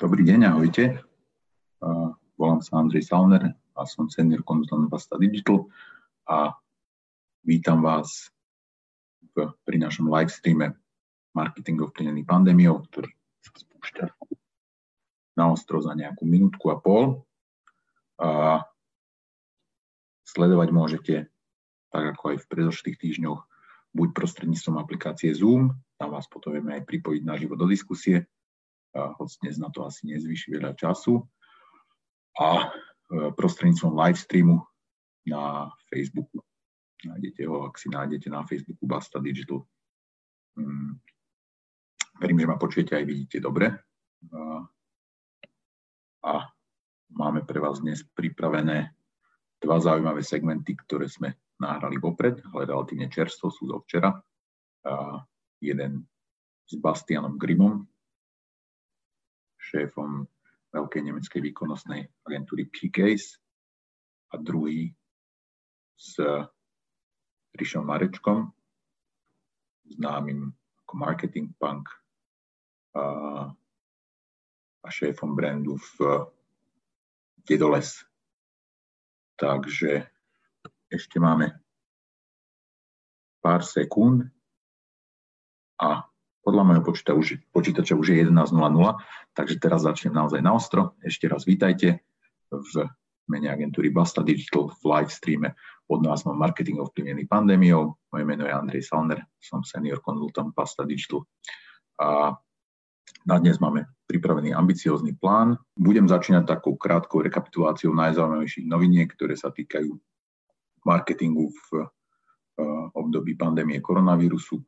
Dobrý deň, ahojte. Volám sa Andrej Salner a som senior konzultant Basta Digital a vítam vás v, pri našom live streame Marketing ovplyvnený pandémiou, ktorý sa spúšťa na ostro za nejakú minútku a pol. A sledovať môžete, tak ako aj v predošlých týždňoch, buď prostredníctvom aplikácie Zoom, tam vás potom vieme aj pripojiť na život do diskusie, hoď dnes na to asi nezvyši veľa času. A e, prostredníctvom live streamu na Facebooku. Nájdete ho, ak si nájdete na Facebooku Basta Digital. Mm. Verím, že ma počujete aj vidíte dobre. A máme pre vás dnes pripravené dva zaujímavé segmenty, ktoré sme nahrali vopred, ale relatívne čerstvo, sú zo včera. Jeden s Bastianom Grimom, šéfom veľkej nemeckej výkonnostnej agentúry PKs a druhý s Rišom Marečkom, známym ako marketing punk a, a šéfom brandu v Dedoles. Takže ešte máme pár sekúnd a podľa môjho počítača už, počítača už je 11.00, takže teraz začnem naozaj na ostro. Ešte raz vítajte v mene agentúry Basta Digital v live streame pod názvom Marketing ovplyvnený pandémiou. Moje meno je Andrej Salner, som senior konzultant Basta Digital. A na dnes máme pripravený ambiciózny plán. Budem začínať takou krátkou rekapituláciou najzaujímavejších noviniek, ktoré sa týkajú marketingu v období pandémie koronavírusu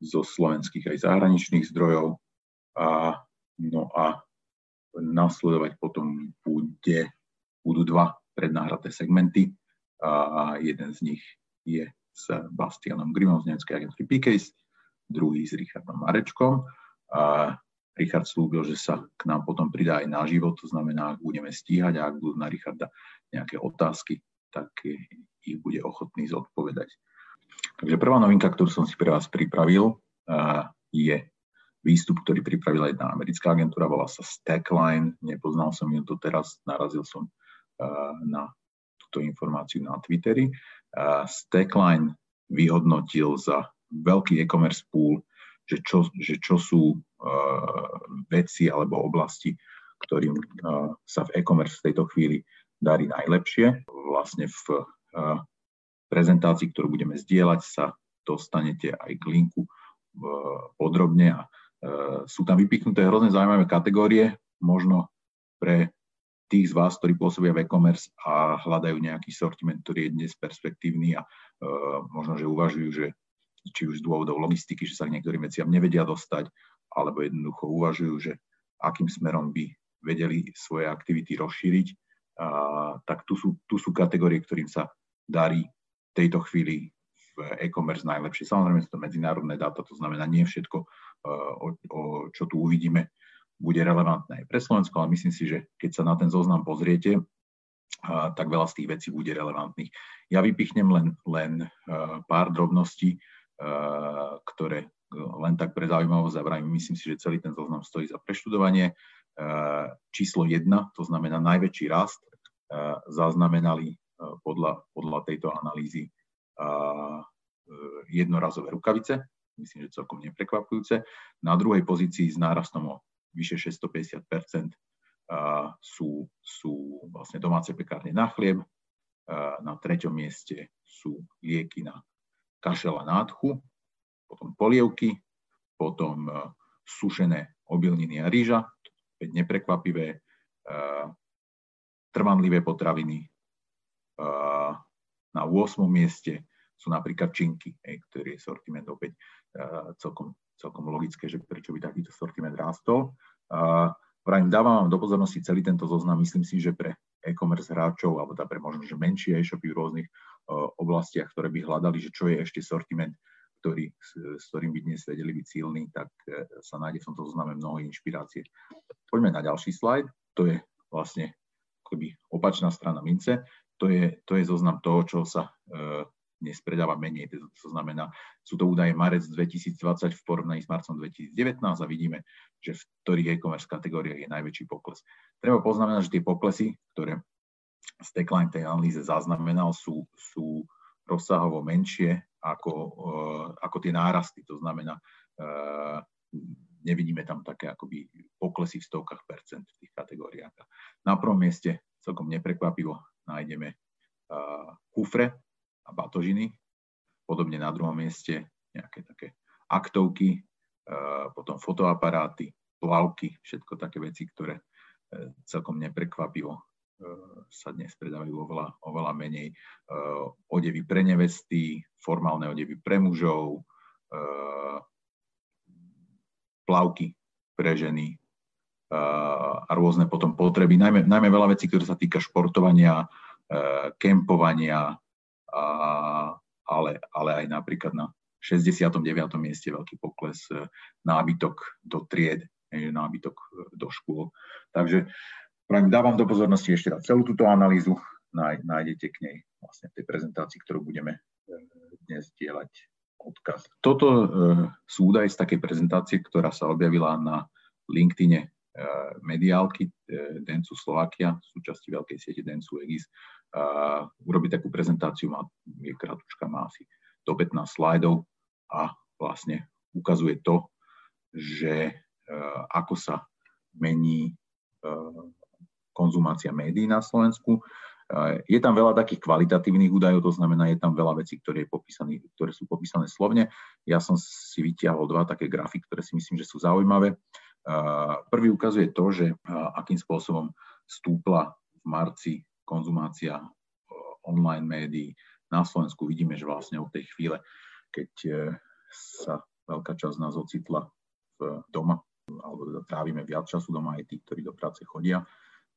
zo slovenských aj zahraničných zdrojov. A, no a nasledovať potom bude, budú dva prednáhraté segmenty. A jeden z nich je s Bastianom Grimom z nemeckej agentúry PKs, druhý s Richardom Marečkom. A Richard slúbil, že sa k nám potom pridá aj na život, to znamená, ak budeme stíhať a ak budú na Richarda nejaké otázky, tak ich bude ochotný zodpovedať. Takže prvá novinka, ktorú som si pre vás pripravil, je výstup, ktorý pripravila jedna americká agentúra, volá sa Stackline. Nepoznal som ju doteraz, narazil som na túto informáciu na Twitteri. Stackline vyhodnotil za veľký e-commerce pool, že čo, že čo sú veci alebo oblasti, ktorým sa v e-commerce v tejto chvíli darí najlepšie. Vlastne v prezentácii, ktorú budeme zdieľať, sa dostanete aj k linku podrobne a e, sú tam vypichnuté hrozne zaujímavé kategórie, možno pre tých z vás, ktorí pôsobia v e-commerce a hľadajú nejaký sortiment, ktorý je dnes perspektívny a uh, možno, že uvažujú, že či už z dôvodov logistiky, že sa k niektorým veciam nevedia dostať, alebo jednoducho uvažujú, že akým smerom by vedeli svoje aktivity rozšíriť, uh, tak tu sú, tu sú kategórie, ktorým sa darí tejto chvíli v e-commerce najlepšie. Samozrejme sú to medzinárodné dáta, to znamená nie všetko, e, o, o čo tu uvidíme, bude relevantné aj pre Slovensko, ale myslím si, že keď sa na ten zoznam pozriete, tak veľa z tých vecí bude relevantných. Ja vypichnem len, len e, pár drobností, ktoré len tak pre zaujímavosť zavravím. Myslím si, že celý ten zoznam stojí za preštudovanie. Číslo 1, to znamená najväčší rast, zaznamenali podľa, podľa tejto analýzy e, jednorazové rukavice, myslím, že celkom neprekvapujúce. Na druhej pozícii s nárastom o vyše 650 a, sú, sú vlastne domáce pekárne na chlieb, na treťom mieste sú lieky na kašel a nádchu, potom polievky, potom e, sušené obilniny a rýža, neprekvapivé, trvanlivé potraviny, na 8. mieste sú napríklad činky, ktorý je sortiment opäť celkom, celkom logické, že prečo by takýto sortiment rástol. Vrajím, dávam vám do pozornosti celý tento zoznam. Myslím si, že pre e-commerce hráčov, alebo teda pre možno, že menšie e-shopy v rôznych oblastiach, ktoré by hľadali, že čo je ešte sortiment, ktorý, s ktorým by dnes vedeli byť silný, tak sa nájde v tomto zozname mnoho inšpirácie. Poďme na ďalší slajd. To je vlastne akoby opačná strana mince to je, to je zoznam toho, čo sa e, dnes predáva menej. To znamená, sú to údaje marec 2020 v porovnaní s marcom 2019 a vidíme, že v ktorých e-commerce kategóriách je najväčší pokles. Treba poznamenať, že tie poklesy, ktoré Stackline tej analýze zaznamenal, sú, sú rozsahovo menšie ako, uh, ako tie nárasty. To znamená, uh, nevidíme tam také akoby poklesy v stovkách percent v tých kategóriách. Na prvom mieste celkom neprekvapivo nájdeme kufre a batožiny, podobne na druhom mieste nejaké také aktovky, potom fotoaparáty, plavky, všetko také veci, ktoré uh, celkom neprekvapivo uh, sa dnes predávajú oveľa, oveľa menej. Odevy pre nevesty, formálne odevy pre mužov, plavky pre ženy a rôzne potom potreby, najmä, najmä veľa vecí, ktoré sa týka športovania, kempovania, ale, ale aj napríklad na 69. mieste veľký pokles e, nábytok do tried, nábytok e, do škôl. Takže dávam do pozornosti ešte raz celú túto analýzu, nájdete k nej vlastne v tej prezentácii, ktorú budeme e, dnes dielať odkaz. Toto e, sú údaje z takej prezentácie, ktorá sa objavila na LinkedIne e, mediálky e, Dencu Slovakia, súčasti veľkej siete Dencu Egis. Urobiť takú prezentáciu, má, je kratučka, má asi do 15 slajdov a vlastne ukazuje to, že ako sa mení konzumácia médií na Slovensku. Je tam veľa takých kvalitatívnych údajov, to znamená, je tam veľa vecí, ktoré, je popísané, ktoré sú popísané slovne. Ja som si vytiahol dva také grafy, ktoré si myslím, že sú zaujímavé. Prvý ukazuje to, že akým spôsobom stúpla v marci konzumácia online médií na Slovensku. Vidíme, že vlastne od tej chvíle, keď e, sa veľká časť nás ocitla v doma, alebo teda trávime viac času doma aj tí, ktorí do práce chodia,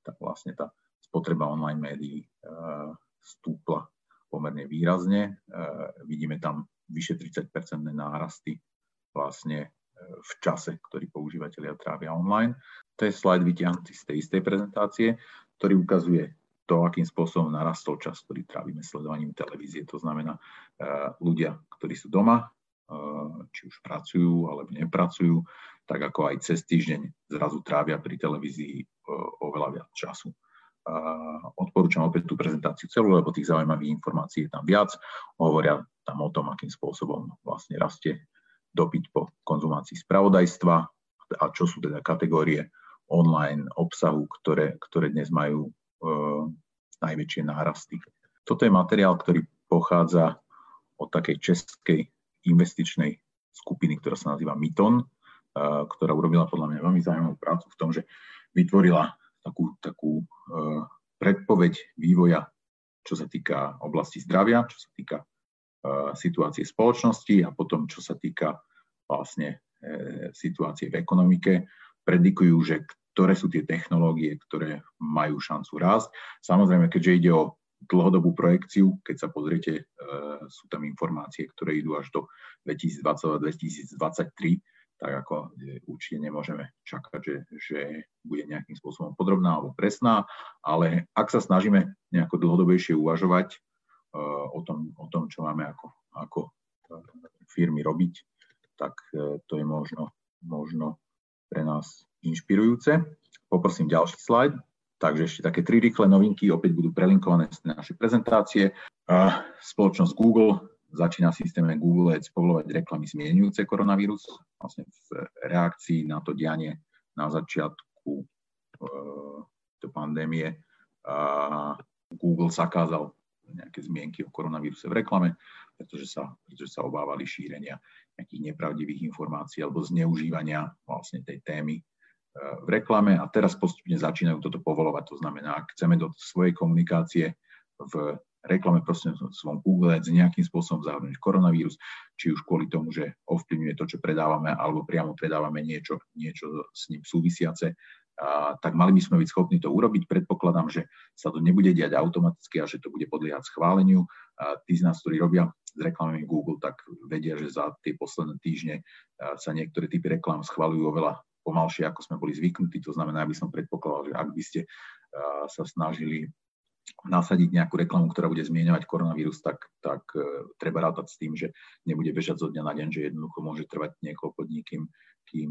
tak vlastne tá spotreba online médií eh, stúpla pomerne výrazne. Vidíme tam vyše 30-percentné nárasty vlastne v čase, ktorý používateľia trávia online. To je slide vytiahnutý z tej istej prezentácie, ktorý ukazuje to, akým spôsobom narastol čas, ktorý trávime sledovaním televízie. To znamená, ľudia, ktorí sú doma, či už pracujú alebo nepracujú, tak ako aj cez týždeň zrazu trávia pri televízii oveľa viac času odporúčam opäť tú prezentáciu celú, lebo tých zaujímavých informácií je tam viac. Hovoria tam o tom, akým spôsobom vlastne rastie dopyt po konzumácii spravodajstva a čo sú teda kategórie online obsahu, ktoré, ktoré dnes majú e, najväčšie nárasty. Toto je materiál, ktorý pochádza od takej českej investičnej skupiny, ktorá sa nazýva Miton, e, ktorá urobila podľa mňa veľmi zaujímavú prácu v tom, že vytvorila takú, takú e, predpoveď vývoja, čo sa týka oblasti zdravia, čo sa týka situácie spoločnosti a potom, čo sa týka vlastne e, situácie v ekonomike, predikujú, že ktoré sú tie technológie, ktoré majú šancu rásť. Samozrejme, keďže ide o dlhodobú projekciu, keď sa pozriete, sú tam informácie, ktoré idú až do 2020-2023, tak ako e, určite nemôžeme čakať, že, že bude nejakým spôsobom podrobná alebo presná, ale ak sa snažíme nejako dlhodobejšie uvažovať o, tom, o tom, čo máme ako, ako uh, firmy robiť, tak uh, to je možno, možno pre nás inšpirujúce. Poprosím ďalší slajd. Takže ešte také tri rýchle novinky, opäť budú prelinkované z našej prezentácie. Spoločnosť Google začína systéme Google Ads povolovať reklamy zmienujúce koronavírus. Vlastne v reakcii na to dianie na začiatku e, pandémie a Google zakázal nejaké zmienky o koronavíruse v reklame, pretože sa, pretože sa obávali šírenia nejakých nepravdivých informácií alebo zneužívania vlastne tej témy e, v reklame a teraz postupne začínajú toto povolovať. To znamená, ak chceme do svojej komunikácie v reklame prostredníctvom Google Ads nejakým spôsobom zahrnúť koronavírus, či už kvôli tomu, že ovplyvňuje to, čo predávame, alebo priamo predávame niečo, niečo s ním súvisiace, tak mali by sme byť schopní to urobiť. Predpokladám, že sa to nebude diať automaticky a že to bude podliehať schváleniu. Tí z nás, ktorí robia s reklamami Google, tak vedia, že za tie posledné týždne sa niektoré typy reklam schvalujú oveľa pomalšie, ako sme boli zvyknutí. To znamená, aby som predpokladal, že ak by ste sa snažili nasadiť nejakú reklamu, ktorá bude zmieňovať koronavírus, tak, tak uh, treba rátať s tým, že nebude bežať zo dňa na deň, že jednoducho môže trvať niekoľko dní, kým, kým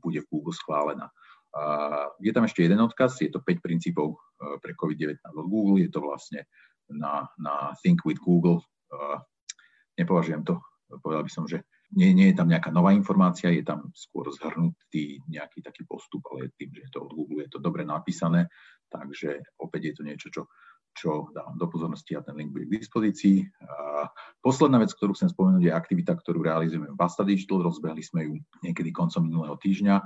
bude v Google schválená. Uh, je tam ešte jeden odkaz, je to 5 princípov uh, pre COVID-19 od Google, je to vlastne na, na Think with Google. Uh, nepovažujem to, povedal by som, že nie, nie je tam nejaká nová informácia, je tam skôr zhrnutý nejaký taký postup, ale tým, že je to od Google, je to dobre napísané, takže opäť je to niečo, čo, čo dávam do pozornosti a ten link bude k dispozícii. A posledná vec, ktorú chcem spomenúť, je aktivita, ktorú realizujeme v Basta Digital. Rozbehli sme ju niekedy koncom minulého týždňa. A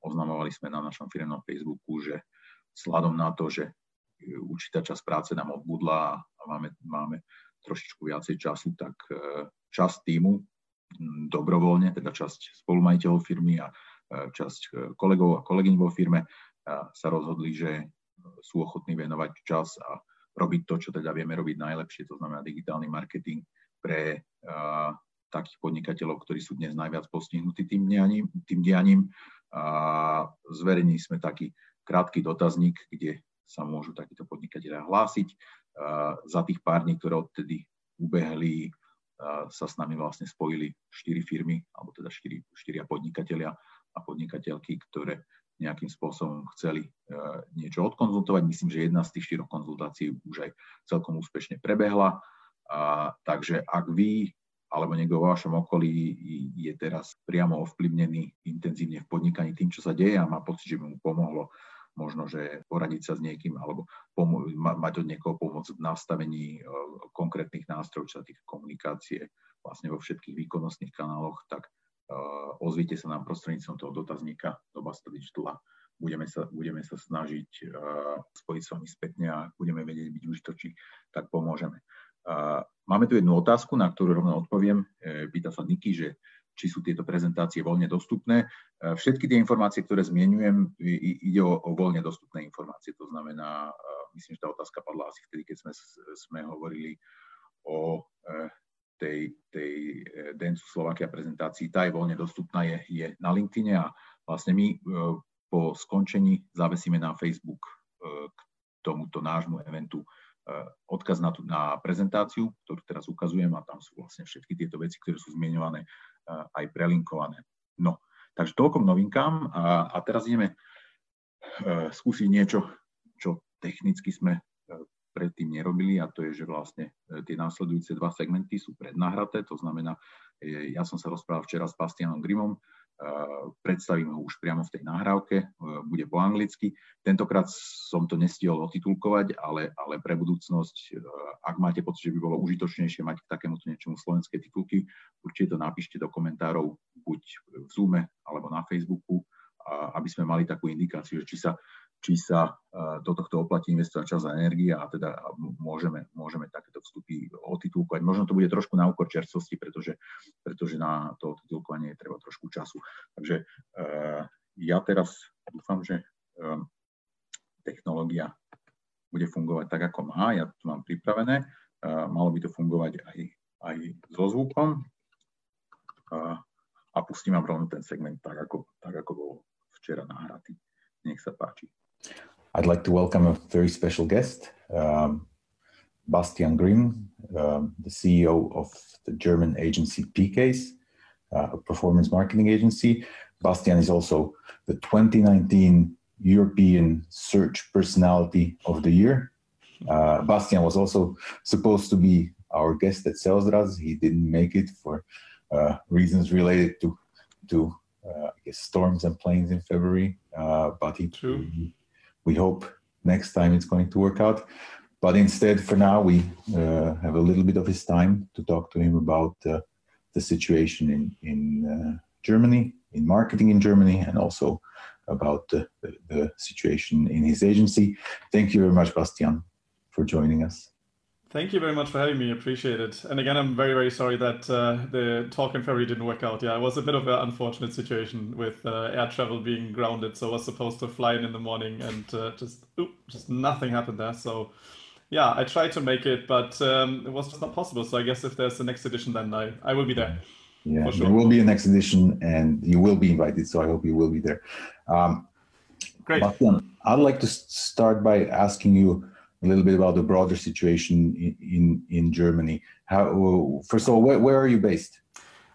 oznamovali sme na našom firmnom Facebooku, že sladom na to, že určitá časť práce nám odbudla a máme, máme trošičku viacej času, tak e, časť týmu dobrovoľne, teda časť spolumajiteľov firmy a časť e, kolegov a kolegyň vo firme sa rozhodli, že sú ochotní venovať čas a robiť to, čo teda vieme robiť najlepšie, to znamená digitálny marketing pre uh, takých podnikateľov, ktorí sú dnes najviac postihnutí tým dianím. Tým dianím. A zverejnili sme taký krátky dotazník, kde sa môžu takíto podnikatelia hlásiť. Uh, za tých pár dní, ktoré odtedy ubehli, sa s nami vlastne spojili štyri firmy, alebo teda štyri, štyria podnikatelia a podnikateľky, ktoré nejakým spôsobom chceli niečo odkonzultovať. Myslím, že jedna z tých štyroch konzultácií už aj celkom úspešne prebehla. A, takže ak vy alebo niekto vo vašom okolí je teraz priamo ovplyvnený intenzívne v podnikaní tým, čo sa deje a má pocit, že by mu pomohlo možno, že poradiť sa s niekým alebo pomo- mať od niekoho pomoc v nastavení uh, konkrétnych nástrojov, čo sa týka komunikácie vlastne vo všetkých výkonnostných kanáloch, tak ozvite sa nám prostredníctvom toho dotazníka do Basta Digitala. Budeme sa, budeme sa snažiť uh, spojiť s vami spätne a budeme vedieť byť užitoční, tak pomôžeme. Uh, máme tu jednu otázku, na ktorú rovno odpoviem. Pýta sa Niky, že či sú tieto prezentácie voľne dostupné. Všetky tie informácie, ktoré zmienujem, ide o, o voľne dostupné informácie. To znamená, myslím, že tá otázka padla asi vtedy, keď sme, sme hovorili o tej, tej Densu Slovakia prezentácii. Tá je voľne dostupná, je, je na LinkedIn a vlastne my po skončení zavesíme na Facebook k tomuto nášmu eventu odkaz na, tú, na prezentáciu, ktorú teraz ukazujem a tam sú vlastne všetky tieto veci, ktoré sú zmienované aj prelinkované. No, takže toľko novinkám a, a teraz ideme skúsiť niečo, čo technicky sme predtým nerobili a to je, že vlastne uh, tie následujúce dva segmenty sú prednahraté, to znamená, ja som sa rozprával včera s Bastianom Grimom, predstavím ho už priamo v tej nahrávke, bude po anglicky. Tentokrát som to nestihol otitulkovať, ale, ale pre budúcnosť, ak máte pocit, že by bolo užitočnejšie mať k takémuto niečomu slovenské titulky, určite to napíšte do komentárov buď v Zoome alebo na Facebooku, aby sme mali takú indikáciu, či sa či sa e, do tohto oplatí investovať čas a energie a teda môžeme, môžeme takéto vstupy otitulkovať. Možno to bude trošku na úkor čerstvosti, pretože, pretože na to otitulkovanie je treba trošku času. Takže e, ja teraz dúfam, že e, technológia bude fungovať tak, ako má. Ja to mám pripravené. Malo by to fungovať aj, aj so zvukom. A pustím vám rovno ten segment tak, ako, tak, ako bol včera nahratý. Nech sa páči. I'd like to welcome a very special guest, um, Bastian Grimm, um, the CEO of the German agency PCase, uh, a performance marketing agency. Bastian is also the 2019 European Search Personality of the Year. Uh, Bastian was also supposed to be our guest at Salesdras. He didn't make it for uh, reasons related to to uh, storms and planes in February. Uh, but he, he we hope next time it's going to work out. But instead, for now, we uh, have a little bit of his time to talk to him about uh, the situation in, in uh, Germany, in marketing in Germany, and also about the, the, the situation in his agency. Thank you very much, Bastian, for joining us. Thank you very much for having me. Appreciate it. And again, I'm very, very sorry that uh, the talk in February didn't work out. Yeah, it was a bit of an unfortunate situation with uh, air travel being grounded. So I was supposed to fly in in the morning and uh, just, oop, just nothing happened there. So yeah, I tried to make it, but um, it was just not possible. So I guess if there's the next edition, then I, I will be there. Yeah, sure. there will be a next edition and you will be invited. So I hope you will be there. Um, Great. Bastian, I'd like to start by asking you a little bit about the broader situation in in, in Germany. How first of all, where, where are you based?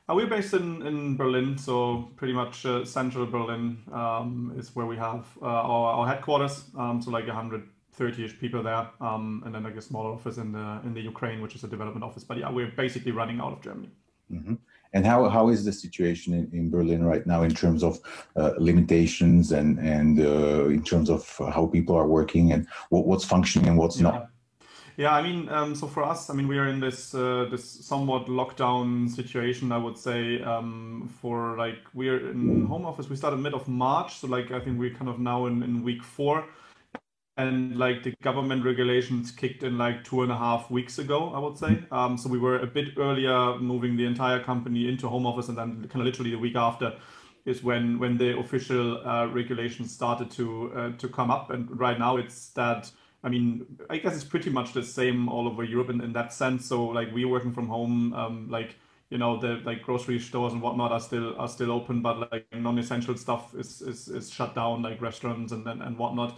Uh, we're based in, in Berlin, so pretty much uh, central Berlin um, is where we have uh, our, our headquarters. Um, so like 130ish people there, um, and then like a smaller office in the in the Ukraine, which is a development office. But yeah, we're basically running out of Germany. Mm-hmm. And how, how is the situation in, in Berlin right now in terms of uh, limitations and and uh, in terms of how people are working and what, what's functioning and what's yeah. not? Yeah, I mean, um, so for us, I mean, we are in this uh, this somewhat lockdown situation. I would say um, for like we're in home office. We started mid of March, so like I think we're kind of now in, in week four, and like the government regulations kicked in like two and a half weeks ago. I would say. Um, so we were a bit earlier moving the entire company into home office, and then kind of literally the week after is when when the official uh, regulations started to uh, to come up. And right now it's that I mean, I guess it's pretty much the same all over Europe in, in that sense. So like we're working from home, um, like you know the like grocery stores and whatnot are still are still open, but like non-essential stuff is is, is shut down, like restaurants and and, and whatnot.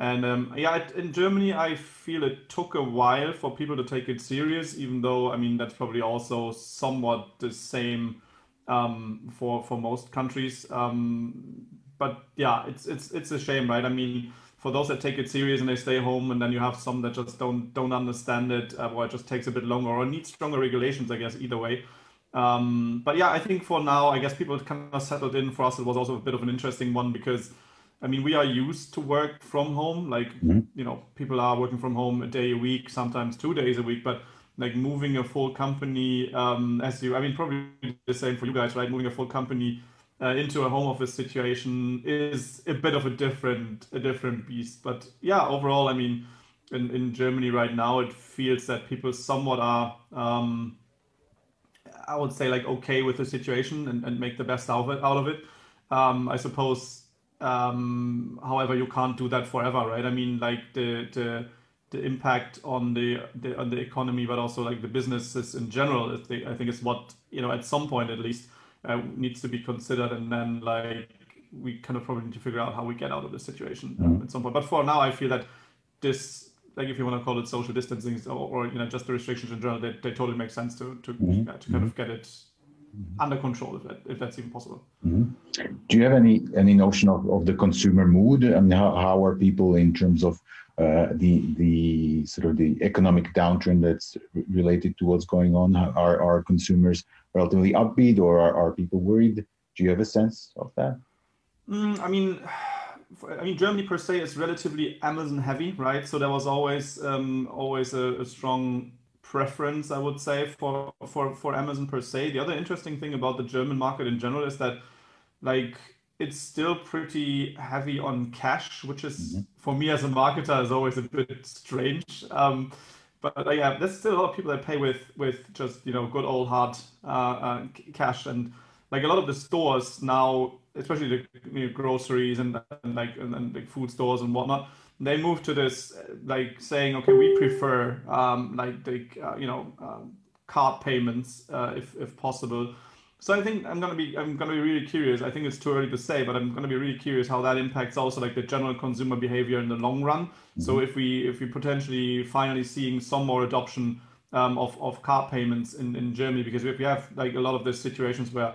And um, yeah, in Germany, I feel it took a while for people to take it serious, even though I mean that's probably also somewhat the same um, for for most countries. Um, but yeah, it's it's it's a shame, right? I mean for those that take it serious and they stay home, and then you have some that just don't don't understand it, uh, or it just takes a bit longer, or need stronger regulations. I guess either way. Um, but yeah, I think for now, I guess people kind of settled in. For us, it was also a bit of an interesting one because, I mean, we are used to work from home. Like mm-hmm. you know, people are working from home a day a week, sometimes two days a week, but like moving a full company um, as you i mean probably the same for you guys right moving a full company uh, into a home office situation is a bit of a different a different beast. But yeah, overall, I mean, in, in Germany right now, it feels that people somewhat are, um, I would say, like okay with the situation and, and make the best out of it. Out of it, um, I suppose. Um, however, you can't do that forever, right? I mean, like the the the impact on the, the on the economy, but also like the businesses in general. I think is what you know at some point at least uh, needs to be considered, and then like we kind of probably need to figure out how we get out of this situation um, at some point. But for now, I feel that this, like if you want to call it social distancing or, or you know just the restrictions in general, they, they totally make sense to to, mm-hmm. to kind of get it under control if that if that's even possible. Mm-hmm. Do you have any any notion of, of the consumer mood? I mean, how, how are people in terms of uh, the the sort of the economic downturn that's related to what's going on? Are are consumers relatively upbeat, or are, are people worried? Do you have a sense of that? Mm, I mean, I mean, Germany per se is relatively Amazon heavy, right? So there was always um, always a, a, strong preference, I would say, for for for Amazon per se. The other interesting thing about the German market in general is that, like, it's still pretty heavy on cash, which is mm-hmm. for me as a marketer is always a bit strange. Um, but uh, yeah, there's still a lot of people that pay with with just you know good old hard uh, uh, cash, and like a lot of the stores now, especially the you know, groceries and, and like and, and like food stores and whatnot, they move to this like saying, okay, we prefer um, like the uh, you know um, card payments uh, if if possible so I think I'm gonna be I'm gonna be really curious. I think it's too early to say, but I'm gonna be really curious how that impacts also like the general consumer behavior in the long run. Mm-hmm. So if we if we potentially finally seeing some more adoption um, of of card payments in, in Germany, because we have like a lot of these situations where uh,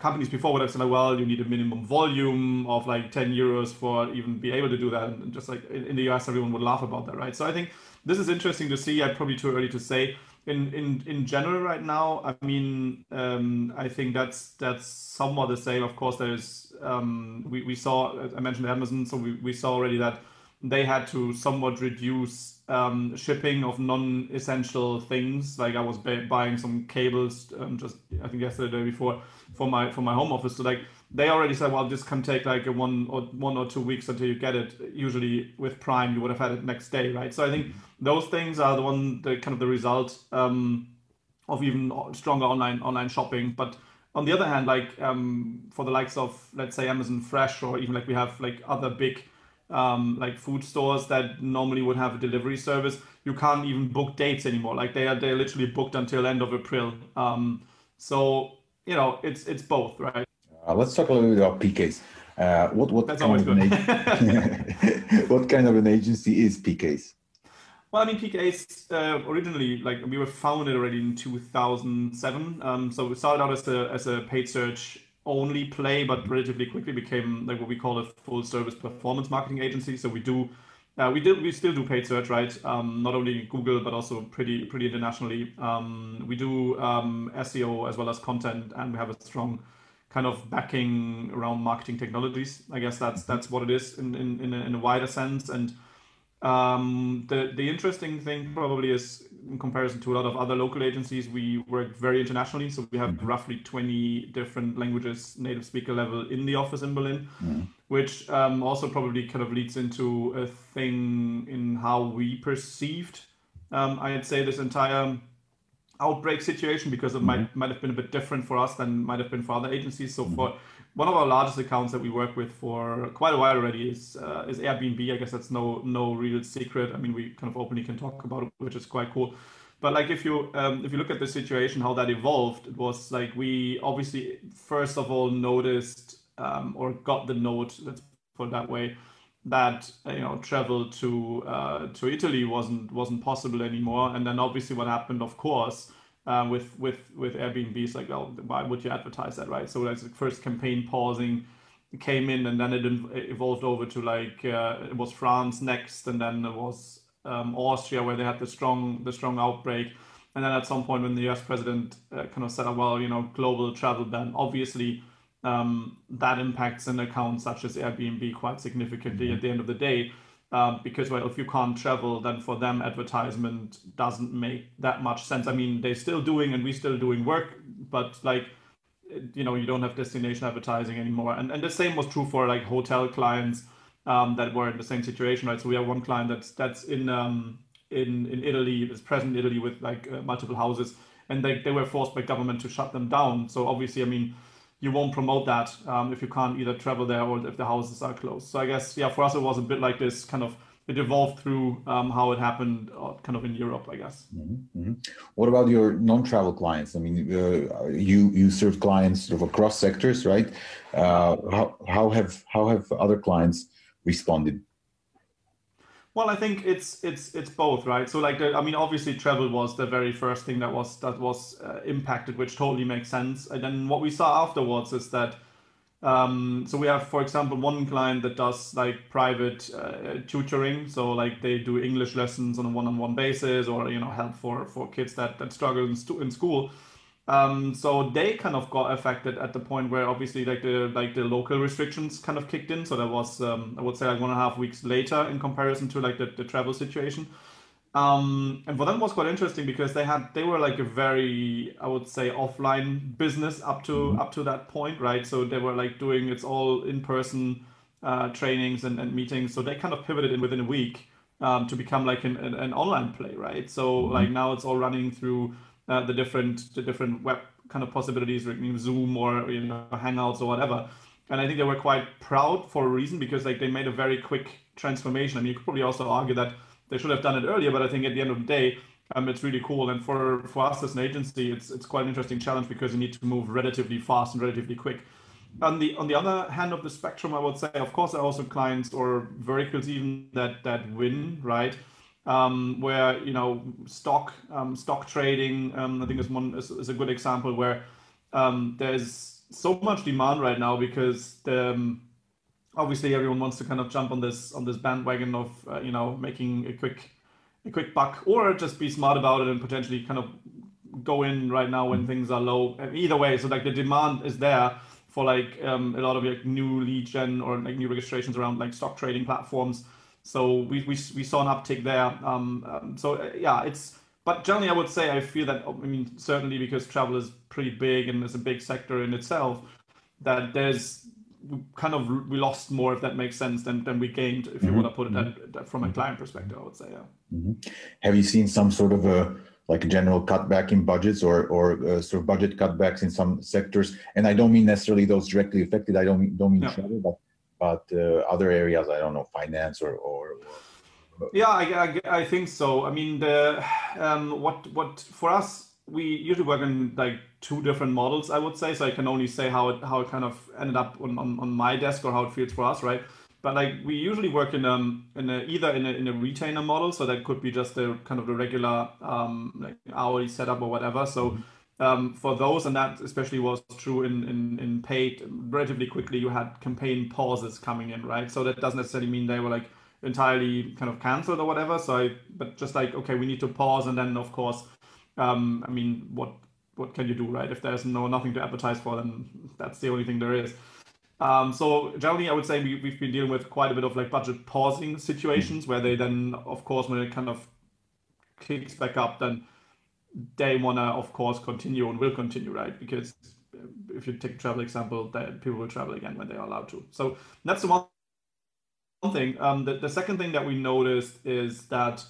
companies before would have said like, well, you need a minimum volume of like 10 euros for even be able to do that, and just like in, in the US, everyone would laugh about that, right? So I think this is interesting to see. I'm probably too early to say in in in general right now i mean um, i think that's that's somewhat the same of course there's um, we, we saw i mentioned amazon so we, we saw already that they had to somewhat reduce um, shipping of non-essential things like i was buying some cables um, just i think yesterday day before for my for my home office so like they already said, well, this can take like a one or one or two weeks until you get it. Usually with Prime, you would have had it next day, right? So I think those things are the one, the kind of the result um, of even stronger online online shopping. But on the other hand, like um, for the likes of let's say Amazon Fresh or even like we have like other big um, like food stores that normally would have a delivery service, you can't even book dates anymore. Like they are they're literally booked until end of April. Um, so you know it's it's both, right? Uh, let's talk a little bit about PKs. Uh, what what That's kind of an what kind of an agency is PKs? Well, I mean, PKs uh, originally, like we were founded already in 2007. Um, so we started out as a as a paid search only play, but relatively quickly became like what we call a full service performance marketing agency. So we do uh, we did we still do paid search, right? Um, not only Google but also pretty pretty internationally. Um, we do um, SEO as well as content, and we have a strong kind of backing around marketing technologies. I guess that's that's what it is in in, in, a, in a wider sense. And um, the the interesting thing probably is in comparison to a lot of other local agencies, we work very internationally. So we have mm-hmm. roughly 20 different languages, native speaker level in the office in Berlin, mm-hmm. which um, also probably kind of leads into a thing in how we perceived, um, I'd say, this entire outbreak situation because it mm-hmm. might might have been a bit different for us than might have been for other agencies. So mm-hmm. for one of our largest accounts that we work with for quite a while already is uh, is Airbnb. I guess that's no no real secret. I mean, we kind of openly can talk about it, which is quite cool. But like if you um, if you look at the situation, how that evolved, it was like we obviously first of all noticed um, or got the note. Let's put it that way that you know travel to uh, to Italy wasn't wasn't possible anymore. And then obviously what happened, of course, uh, with with with Airbnb is like, well, why would you advertise that, right? So that's the first campaign pausing came in, and then it evolved over to like uh, it was France next, and then it was um, Austria where they had the strong the strong outbreak. And then at some point, when the U.S. president uh, kind of said, "Well, you know, global travel ban," obviously um, that impacts an account such as Airbnb quite significantly mm-hmm. at the end of the day. Um, because well, if you can't travel, then for them advertisement doesn't make that much sense. I mean, they're still doing and we're still doing work, but like you know, you don't have destination advertising anymore. And and the same was true for like hotel clients um, that were in the same situation, right? So we have one client that's that's in um, in in Italy, is present in Italy with like uh, multiple houses, and they they were forced by government to shut them down. So obviously, I mean you won't promote that um, if you can't either travel there or if the houses are closed. So I guess yeah, for us it was a bit like this kind of it evolved through um, how it happened uh, kind of in Europe, I guess. Mm-hmm, mm-hmm. What about your non-travel clients? I mean, uh, you you serve clients sort of across sectors, right? Uh, how how have how have other clients responded well, I think it's it's it's both, right? So like, I mean, obviously, travel was the very first thing that was that was uh, impacted, which totally makes sense. And then what we saw afterwards is that, um, so we have, for example, one client that does like private uh, tutoring, so like they do English lessons on a one-on-one basis, or you know, help for for kids that that struggle in, stu- in school. Um, so they kind of got affected at the point where obviously like the like the local restrictions kind of kicked in. So that was um, I would say like one and a half weeks later in comparison to like the, the travel situation. Um, and for them was quite interesting because they had they were like a very I would say offline business up to mm-hmm. up to that point, right? So they were like doing it's all in person uh, trainings and, and meetings. So they kind of pivoted in within a week um, to become like an, an, an online play, right? So mm-hmm. like now it's all running through uh, the different the different web kind of possibilities, like Zoom or you know Hangouts or whatever. And I think they were quite proud for a reason because like they made a very quick transformation. I mean, you could probably also argue that they should have done it earlier, but I think at the end of the day, um, it's really cool. And for for us as an agency, it's it's quite an interesting challenge because you need to move relatively fast and relatively quick. On the on the other hand of the spectrum, I would say, of course, there are also clients or verticals even that that win, right? Um, where you know stock um, stock trading um, I think is one is, is, a good example where um, there's so much demand right now because the, um, obviously everyone wants to kind of jump on this on this bandwagon of uh, you know making a quick a quick buck or just be smart about it and potentially kind of go in right now when things are low. Either way so like the demand is there for like um, a lot of like new lead gen or like new registrations around like stock trading platforms we, we, we saw an uptick there. Um, um, so uh, yeah, it's but generally I would say I feel that I mean certainly because travel is pretty big and it's a big sector in itself that there's kind of we lost more if that makes sense than, than we gained if you mm-hmm. want to put it mm-hmm. that, from a client perspective I would say yeah. Mm-hmm. Have you seen some sort of a like a general cutback in budgets or or uh, sort of budget cutbacks in some sectors? And I don't mean necessarily those directly affected. I don't mean, don't mean travel, but uh, other areas i don't know finance or, or, or yeah I, I, I, think so i mean the um, what what for us we usually work in like two different models, I would say. So I can only say how it how it kind of ended up on, on, on my desk or how it feels for us, right? But like we usually work in um in a, either in a, in a retainer model, so that could be just a kind of the regular um like hourly setup or whatever. So um, for those, and that especially was true in, in in paid, relatively quickly you had campaign pauses coming in, right? So that doesn't necessarily mean they were like entirely kind of cancelled or whatever. So I, but just like okay, we need to pause, and then of course um, I mean, what what can you do, right? If there's no nothing to advertise for, then that's the only thing there is. Um, so generally, I would say we, we've been dealing with quite a bit of like budget pausing situations where they then, of course, when it kind of kicks back up, then they want to, of course, continue and will continue, right? Because if you take travel example, that people will travel again when they are allowed to. So that's the one thing. Um, the, the second thing that we noticed is that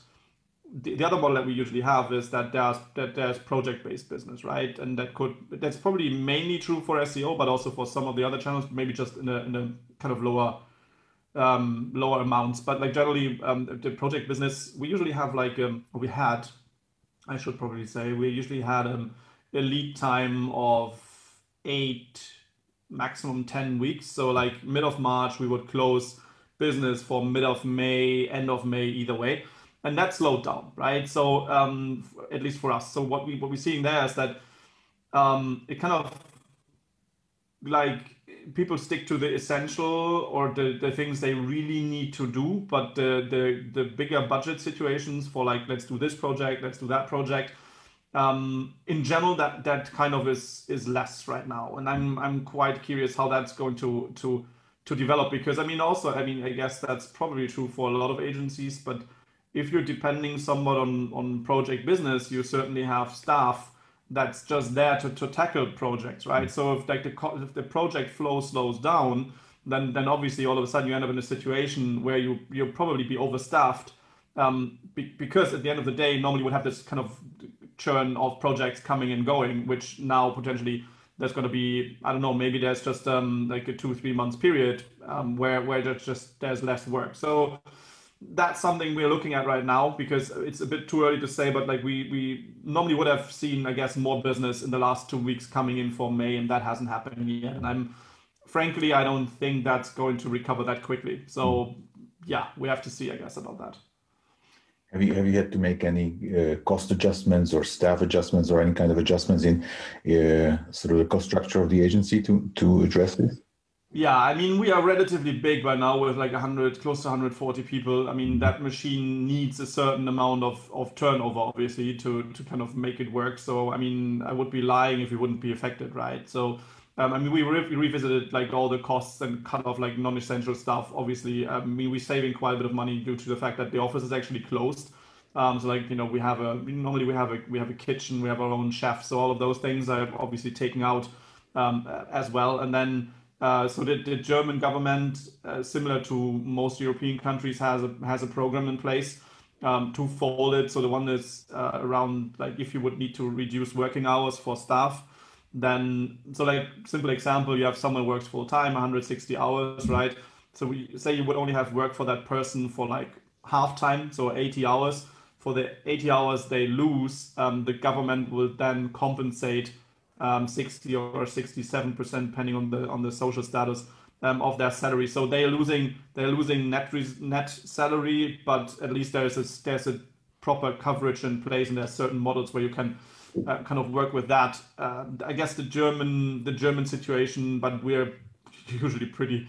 the, the other model that we usually have is that there's that there's project-based business, right? And that could that's probably mainly true for SEO, but also for some of the other channels, maybe just in a in a kind of lower um, lower amounts. But like generally, um, the project business, we usually have like um, we had, I should probably say, we usually had um, a lead time of eight, maximum ten weeks. So like mid of March, we would close business for mid of May, end of May, either way and that slowed down, right? So um, at least for us, so what we what we're seeing there is that um, it kind of like people stick to the essential or the, the things they really need to do, but the, the the bigger budget situations for like let's do this project, let's do that project. Um, in general, that that kind of is is less right now, and I'm I'm quite curious how that's going to to to develop because I mean also I mean I guess that's probably true for a lot of agencies, but if you're depending somewhat on, on project business, you certainly have staff that's just there to, to tackle projects, right? So if like the if the project flow slows down, then then obviously all of a sudden you end up in a situation where you you'll probably be overstaffed, um, be, because at the end of the day, normally you would have this kind of churn of projects coming and going, which now potentially there's going to be I don't know maybe there's just um, like a two three months period um, where where there's just there's less work. So that's something we're looking at right now because it's a bit too early to say, but like we we normally would have seen, I guess, more business in the last two weeks coming in for May, and that hasn't happened yet. And I'm frankly, I don't think that's going to recover that quickly. So yeah, we have to see, I guess, about that. Have you have you had to make any uh, cost adjustments or staff adjustments or any kind of adjustments in uh, sort of the cost structure of the agency to to address this? Yeah, I mean, we are relatively big right now with like 100, close to 140 people. I mean, that machine needs a certain amount of, of turnover, obviously, to, to kind of make it work. So, I mean, I would be lying if we wouldn't be affected, right? So, um, I mean, we, re- revisited like all the costs and cut off like non-essential stuff. Obviously, um, I mean, we're saving quite a bit of money due to the fact that the office is actually closed. Um, so like you know, we have a normally we have a we have a kitchen, we have our own chef. So all of those things are obviously taken out um, as well, and then uh, so the, the, German government, uh, similar to most European countries, has a has a program in place um, to fold it. So the one is uh, around like if you would need to reduce working hours for staff, then so like simple example, you have someone works full time, 160 hours, right? So we say you would only have work for that person for like half time, so 80 hours. For the 80 hours they lose, um, the government will then compensate um, 60 or 67 percent, depending on the on the social status um, of their salary. So they're losing they're losing net net salary, but at least there's a there's a proper coverage in place, and there's certain models where you can uh, kind of work with that. Uh, I guess the German the German situation, but we're usually pretty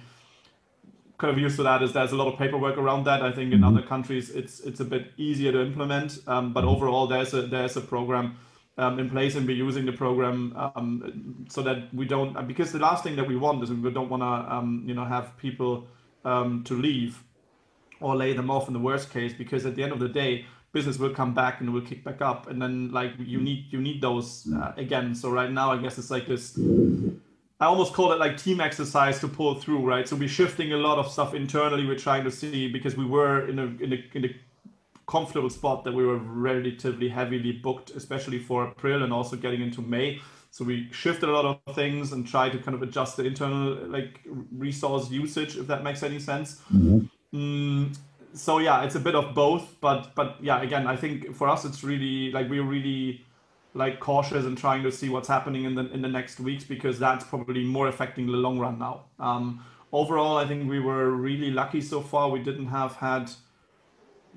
kind of used to that is there's a lot of paperwork around that. I think in mm-hmm. other countries it's it's a bit easier to implement, um, but overall there's a there's a program um, in place and we're using the program um, so that we don't because the last thing that we want is we don't want to um, you know have people um, to leave or lay them off in the worst case because at the end of the day business will come back and will kick back up. And then like you need you need those uh, again. So right now i guess it's like this i almost call it like team exercise to pull through right? So we're shifting a lot of stuff internally. We're trying to see because we were in a in a, in a comfortable spot that we were relatively heavily booked, especially for April and also getting into May. So we shifted a lot of things and tried to kind of adjust the internal like resource usage, if that makes any sense. Mm-hmm. Mm, so yeah, it's a bit of both, but but yeah, again, I think for us it's really like we're really like cautious and trying to see what's happening in the in the next weeks because that's probably more affecting the long run now. Um, overall, I think we were really lucky so far. We didn't have had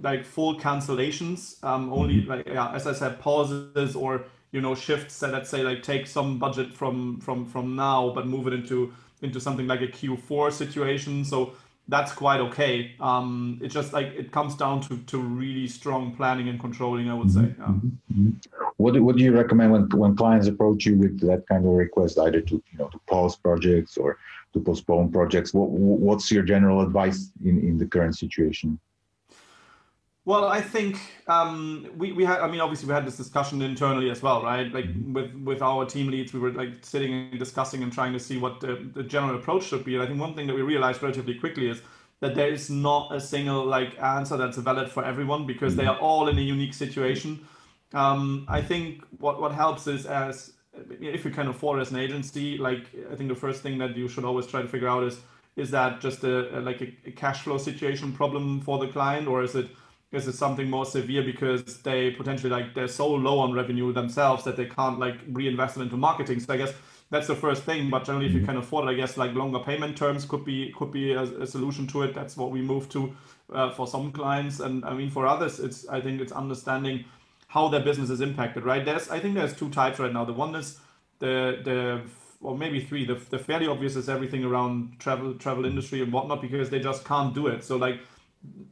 like full cancellations. Um, only mm-hmm. like yeah, as I said, pauses or you know shifts that let's say like take some budget from from from now but move it into into something like a Q4 situation. So that's quite okay. Um, it just like it comes down to to really strong planning and controlling. I would say. Yeah. Mm-hmm. mm-hmm. What do, what do you recommend when when clients approach you with that kind of request, either to you know to pause projects or to postpone projects? What what's your general advice in in the current situation? Well, I think um, we, we had, I mean, obviously we had this discussion internally as well, right? Like mm-hmm. with, with our team leads, we were like sitting and discussing and trying to see what the, the general approach should be. And I think one thing that we realized relatively quickly is that there is not a single like answer that's valid for everyone because they mm-hmm. are all in a unique situation. Um, I think what, what helps is as if you can afford as an agency, like I think the first thing that you should always try to figure out is, is that just a, a like a, a cash flow situation problem for the client or is it is it something more severe because they potentially like they're so low on revenue themselves that they can't like reinvest it into marketing. So i guess that's the first thing but generally if you mm-hmm. can afford it i guess like longer payment terms could be could be a, a solution to it. That's what we move to uh, for some clients. And i mean for others it's i think it's understanding how their business is impacted right? There's i think there's two types right now. The one is the the or maybe three. The, the fairly obvious is everything around travel travel industry and whatnot because they just can't do it. So like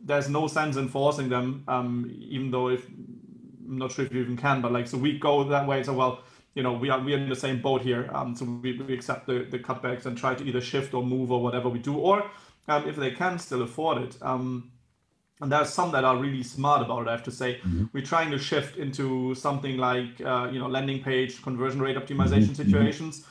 there's no sense in forcing them, um, even though if I'm not sure if you even can, but like so we go that way. So well, you know, we are we are in the same boat here. Um, so we, we accept the, the cutbacks and try to either shift or move or whatever we do, or um, if they can still afford it. Um, and there's some that are really smart about it. I have to say, mm-hmm. we're trying to shift into something like uh, you know landing page conversion rate optimization mm-hmm. situations,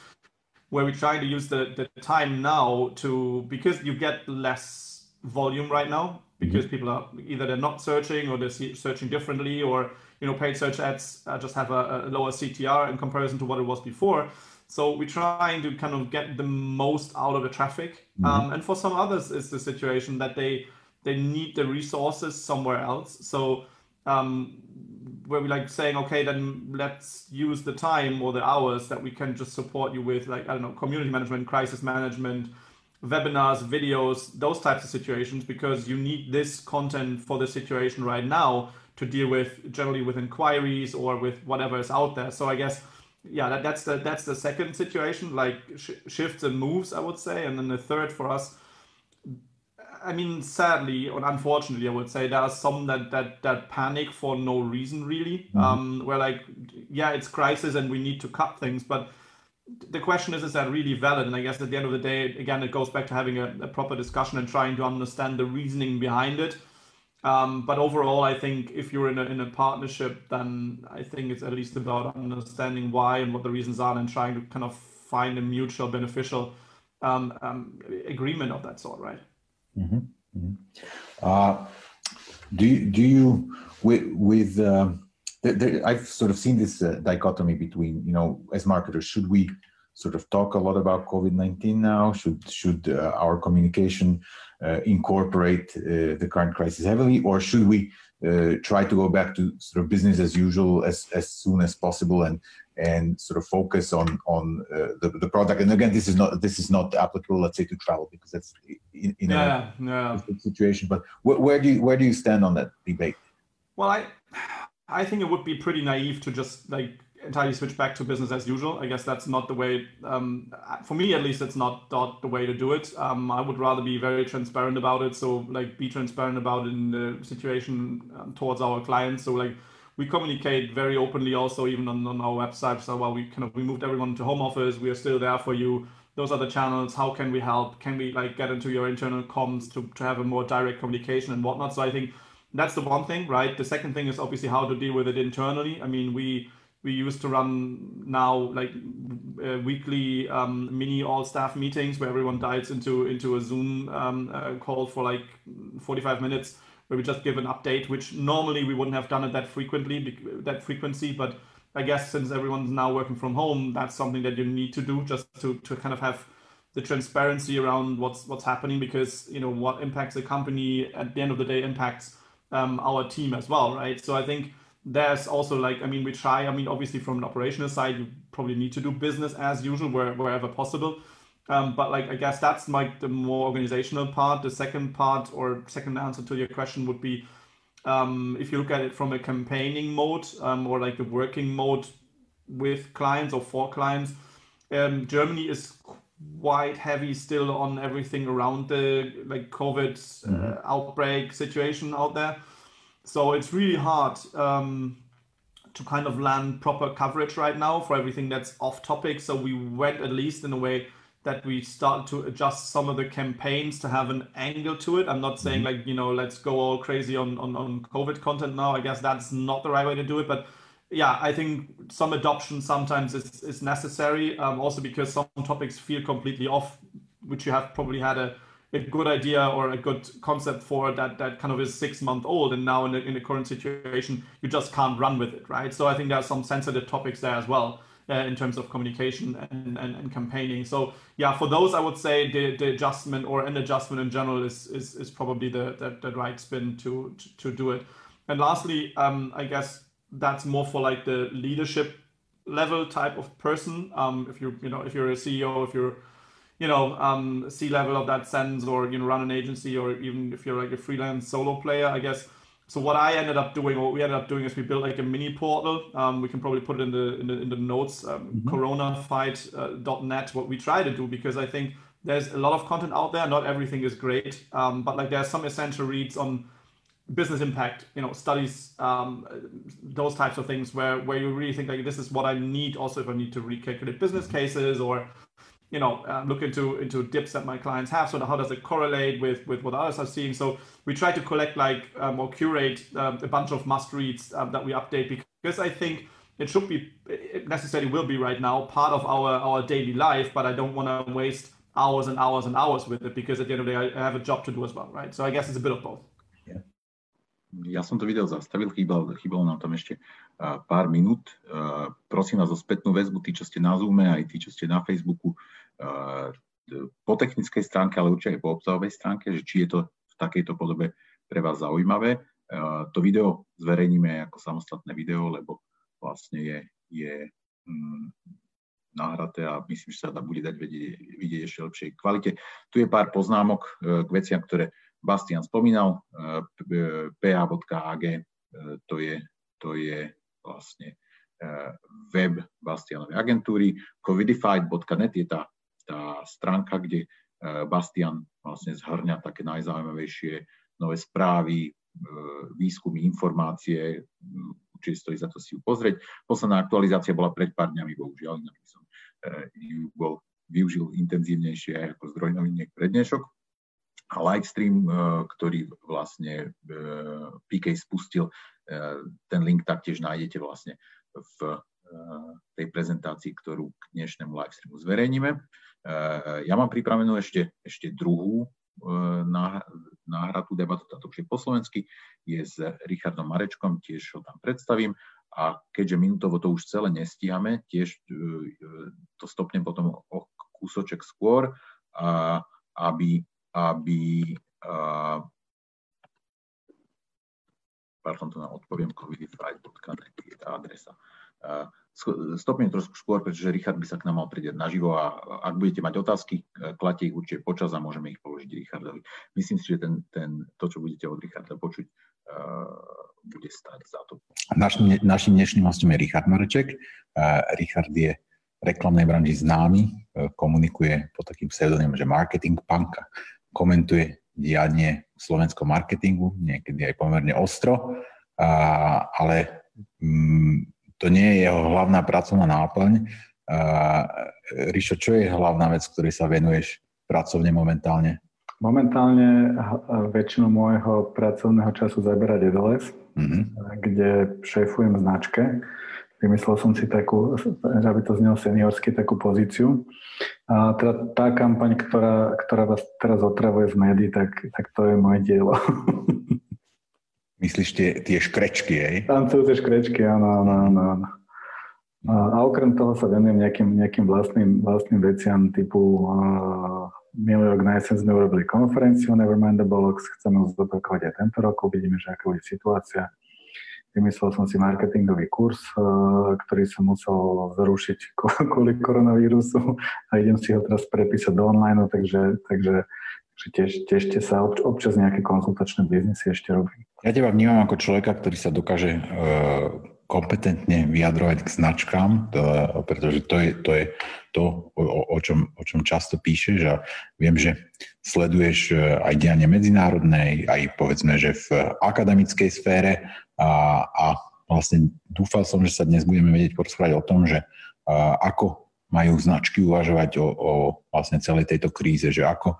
where we're trying to use the the time now to because you get less volume right now because mm-hmm. people are either they're not searching or they're searching differently or you know paid search ads uh, just have a, a, lower ctr in comparison to what it was before so we're trying to kind of get the most out of the traffic mm-hmm. um, and for some others it's the situation that they they need the resources somewhere else so um, where we like saying okay then let's use the time or the hours that we can just support you with like i don't know community management crisis management webinars, videos, those types of situations, because you need this content for the situation right now to deal with generally with inquiries or with whatever is out there. So I guess, yeah, that, that's the that's the second situation, like sh- shifts and moves, I would say, and then the third for us. I mean, sadly or unfortunately, I would say there are some that that that panic for no reason, really. Mm-hmm. Um, where like, yeah, it's crisis and we need to cut things, but the question is, is that really valid? And I guess at the end of the day, again, it goes back to having a, a proper discussion and trying to understand the reasoning behind it. Um, but overall, I think if you're in a, in a partnership, then I think it's at least about understanding why and what the reasons are and trying to kind of find a mutual beneficial um, um, agreement of that sort, right? Mm-hmm. Mm-hmm. Uh, do you, do you with with um, there, there, I've sort of seen this uh, dichotomy between, you know, as marketers, should we sort of talk a lot about COVID nineteen now? Should should uh, our communication uh, incorporate uh, the current crisis heavily, or should we uh, try to go back to sort of business as usual as as soon as possible and and sort of focus on on uh, the, the product? And again, this is not this is not applicable, let's say, to travel because that's in, in yeah, a yeah. situation. But wh- where do you where do you stand on that debate? Well, I I think it would be pretty naive to just like entirely switch back to business as usual. I guess that's not the way, um, for me at least, it's not, not the way to do it. Um, I would rather be very transparent about it. So like be transparent about in the situation um, towards our clients. So like we communicate very openly also even on, on our website. So while we kind of, we moved everyone to home office, we are still there for you. Those are the channels. How can we help? Can we like get into your internal comms to, to have a more direct communication and whatnot? So I think that's the one thing, right? The second thing is obviously how to deal with it internally. I mean, we we used to run now like uh, weekly um, mini all staff meetings where everyone dives into into a Zoom um, uh, call for like 45 minutes where we just give an update, which normally we wouldn't have done it that frequently, that frequency. But I guess since everyone's now working from home, that's something that you need to do just to, to kind of have the transparency around what's what's happening because you know what impacts the company at the end of the day impacts um, our team as well, right? So I think there's also like, I mean, we try, I mean, obviously from an operational side, you probably need to do business as usual where, wherever possible. Um, but like, I guess that's like the more organizational part. The second part or second answer to your question would be, um, if you look at it from a campaigning mode um, or like a working mode with clients or for clients, um, Germany is quite heavy still on everything around the like COVID uh, mm-hmm. outbreak situation out there. So it's really hard um, to kind of land proper coverage right now for everything that's off topic. So we went at least in a way that we started to adjust some of the campaigns to have an angle to it. I'm not saying mm-hmm. like, you know, let's go all crazy on, on, on COVID content now. I guess that's not the right way to do it. But yeah, I think some adoption sometimes is, is necessary. Um, also because some topics feel completely off, which you have probably had a, a good idea or a good concept for that that kind of is six month old and now in the, in the current situation you just can't run with it right so i think there are some sensitive topics there as well uh, in terms of communication and, and, and, campaigning. So yeah, for those, I would say the, the adjustment or an adjustment in general is is, is probably the, the, the right spin to, to, to do it. And lastly, um, I guess that's more for like the leadership level type of person. Um, if you're you know if you're a CEO, if you're you know um, C level of that sense, or you know run an agency, or even if you're like a freelance solo player, I guess so what I ended up doing, what we ended up doing, is we built like a mini portal. Um, we can probably put it in the in the, in the notes. Um, mm-hmm. Coronafight.net. Uh, what we try to do because I think there's a lot of content out there. Not everything is great, um, but like there's some essential reads on business impact. You know, studies, um, those types of things where where you really think like this is what I need. Also, if I need to recalculate business cases or you know uh, look into into dips that my clients have so how does it correlate with with what others are seeing so we try to collect like um, or curate um, a bunch of must reads um, that we update because i think it should be it necessarily will be right now part of our our daily life but i don't want to waste hours and hours and hours with it because at the end of the day i have a job to do as well right so i guess it's a bit of both Ja som to video zastavil, chýbalo, chýbalo nám tam ešte pár minút. Prosím vás o spätnú väzbu, tí, čo ste na Zoome, aj tí, čo ste na Facebooku, po technickej stránke, ale určite aj po obsahovej stránke, že či je to v takejto podobe pre vás zaujímavé. To video zverejníme ako samostatné video, lebo vlastne je, je mm, nahraté a myslím, že sa dá bude dať vedieť, vidieť ešte lepšej kvalite. Tu je pár poznámok k veciam, ktoré Bastian spomínal, eh, pa.ag, eh, to je, to je vlastne eh, web Bastianovej agentúry. covidified.net je tá, tá stránka, kde Bastian vlastne zhrňa také najzaujímavejšie nové správy, výskumy, informácie, určite stojí za to si ju pozrieť. Posledná aktualizácia bola pred pár dňami, bohužiaľ, inak som ju bol využil intenzívnejšie ako zdroj noviniek pre dnešok a Lightstream, e, ktorý vlastne e, PK spustil, e, ten link taktiež nájdete vlastne v tej prezentácii, ktorú k dnešnému livestreamu zverejníme. Ja mám pripravenú ešte, ešte druhú náhradú debatu, táto už je po slovensky, je s Richardom Marečkom, tiež ho tam predstavím a keďže minútovo to už celé nestíhame, tiež to stopnem potom o kúsoček skôr, aby aby pardon, to nám odpoviem, covidify.net je tá adresa. Stopnem trošku skôr, pretože Richard by sa k nám mal pridať naživo a ak budete mať otázky, kladte ich určite počas a môžeme ich položiť Richardovi. Myslím si, že ten, ten, to, čo budete od Richarda počuť, bude stať za to. Naš, našim dnešným hostom je Richard Mareček. Richard je reklamnej branži známy, komunikuje pod takým pseudonymom, že marketing punk komentuje dianie v slovenskom marketingu, niekedy aj pomerne ostro, a, ale mm, to nie je jeho hlavná pracovná náplň. A, Ríšo, čo je hlavná vec, ktorej sa venuješ pracovne momentálne? Momentálne väčšinu môjho pracovného času zaberá DDLS, mm-hmm. kde šéfujem značke Vymyslel som si takú, aby to znelo seniorsky, takú pozíciu. A teda tá kampaň, ktorá, ktorá vás teraz otravuje z médií, tak, tak to je moje dielo. Myslíš tie, tie škrečky, hej? tie škrečky, áno, áno, áno. A, a okrem toho sa venujem nejakým, nejakým vlastným, vlastným veciam typu uh, minulý rok na jeseň sme urobili konferenciu Nevermind the Bollocks, chceme už zopakovať aj tento rok, uvidíme, že aká bude situácia vymyslel som si marketingový kurz, ktorý som musel zrušiť kvôli koronavírusu a idem si ho teraz prepísať do online, takže, takže tiež, tešte sa, občas nejaké konzultačné biznisy ešte robím. Ja teba vnímam ako človeka, ktorý sa dokáže kompetentne vyjadrovať k značkám, pretože to je to, je to o, o, čom, o čom často píšeš a viem, že sleduješ aj dianie medzinárodnej, aj povedzme, že v akademickej sfére a, a vlastne dúfal som, že sa dnes budeme vedieť porozprávať o tom, že ako majú značky uvažovať o, o vlastne celej tejto kríze, že ako,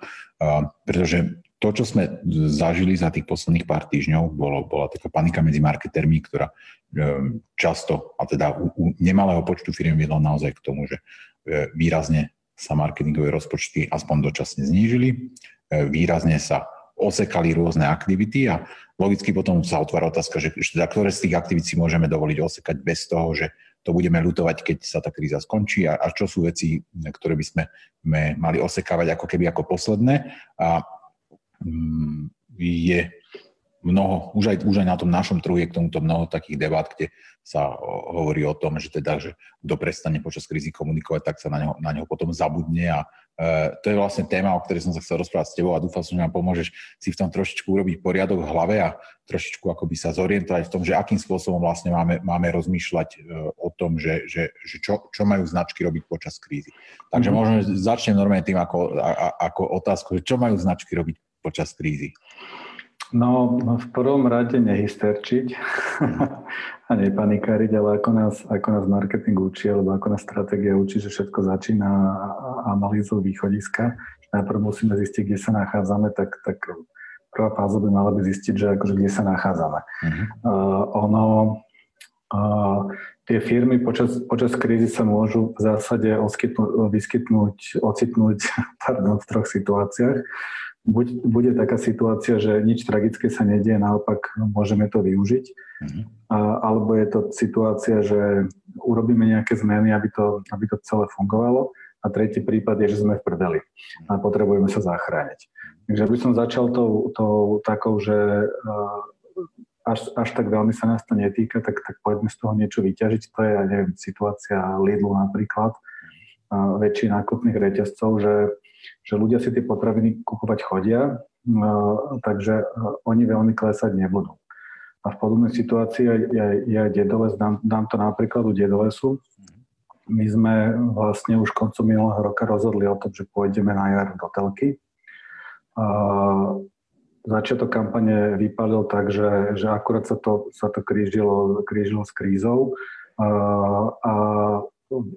pretože to, čo sme zažili za tých posledných pár týždňov, bolo, bola taká panika medzi marketermi, ktorá um, často, a teda u, u nemalého počtu firiem viedla naozaj k tomu, že e, výrazne sa marketingové rozpočty aspoň dočasne znížili, e, výrazne sa osekali rôzne aktivity a logicky potom sa otvára otázka, že, teda ktoré z tých aktivít si môžeme dovoliť osekať bez toho, že to budeme lutovať, keď sa tá kríza skončí a, a čo sú veci, ktoré by sme, sme mali osekávať ako keby ako posledné. A Mm, je mnoho, už aj, už aj na tom našom trhu je k tomuto mnoho takých debát, kde sa hovorí o tom, že teda, že kto prestane počas krízy komunikovať, tak sa na neho, na neho potom zabudne a to je vlastne téma, o ktorej som sa chcel rozprávať s tebou a dúfam, že nám pomôžeš si v tom trošičku urobiť poriadok v hlave a trošičku akoby sa zorientovať v tom, že akým spôsobom vlastne máme, máme rozmýšľať e, o tom, že, že, že čo, čo majú značky robiť počas krízy. Takže mm-hmm. možno začnem normálne tým ako, a, ako otázku, že čo majú značky robiť počas krízy? No, v prvom rade nehysterčiť a nepanikáriť, ale ako nás, ako nás marketing učí, alebo ako nás stratégia učí, že všetko začína analýzou východiska. Najprv musíme zistiť, kde sa nachádzame, tak, tak prvá fáza by mala by zistiť, že akože kde sa nachádzame. Uh-huh. Uh, ono, uh, tie firmy počas, počas krízy sa môžu v zásade vyskytnúť, ocitnúť pardon, v troch situáciách buď bude taká situácia, že nič tragické sa nedieje, naopak môžeme to využiť, mm-hmm. a, alebo je to situácia, že urobíme nejaké zmeny, aby to, aby to celé fungovalo a tretí prípad je, že sme v prdeli a potrebujeme sa zachrániť. Takže by som začal tou, tou takou, že až, až tak veľmi sa nás to netýka, tak, tak poďme z toho niečo vyťažiť. To je, ja neviem, situácia Lidlu napríklad, väčších nákupných reťazcov, že že ľudia si tie potraviny kupovať chodia, takže oni veľmi klesať nebudú. A v podobnej situácii je, je aj Dedoles, dám, dám to napríklad u Dedolesu. My sme vlastne už koncom minulého roka rozhodli o tom, že pôjdeme na jar do telky. A začiatok kampane vypadol tak, že, že akurát sa to, sa to krížilo, krížilo s krízou a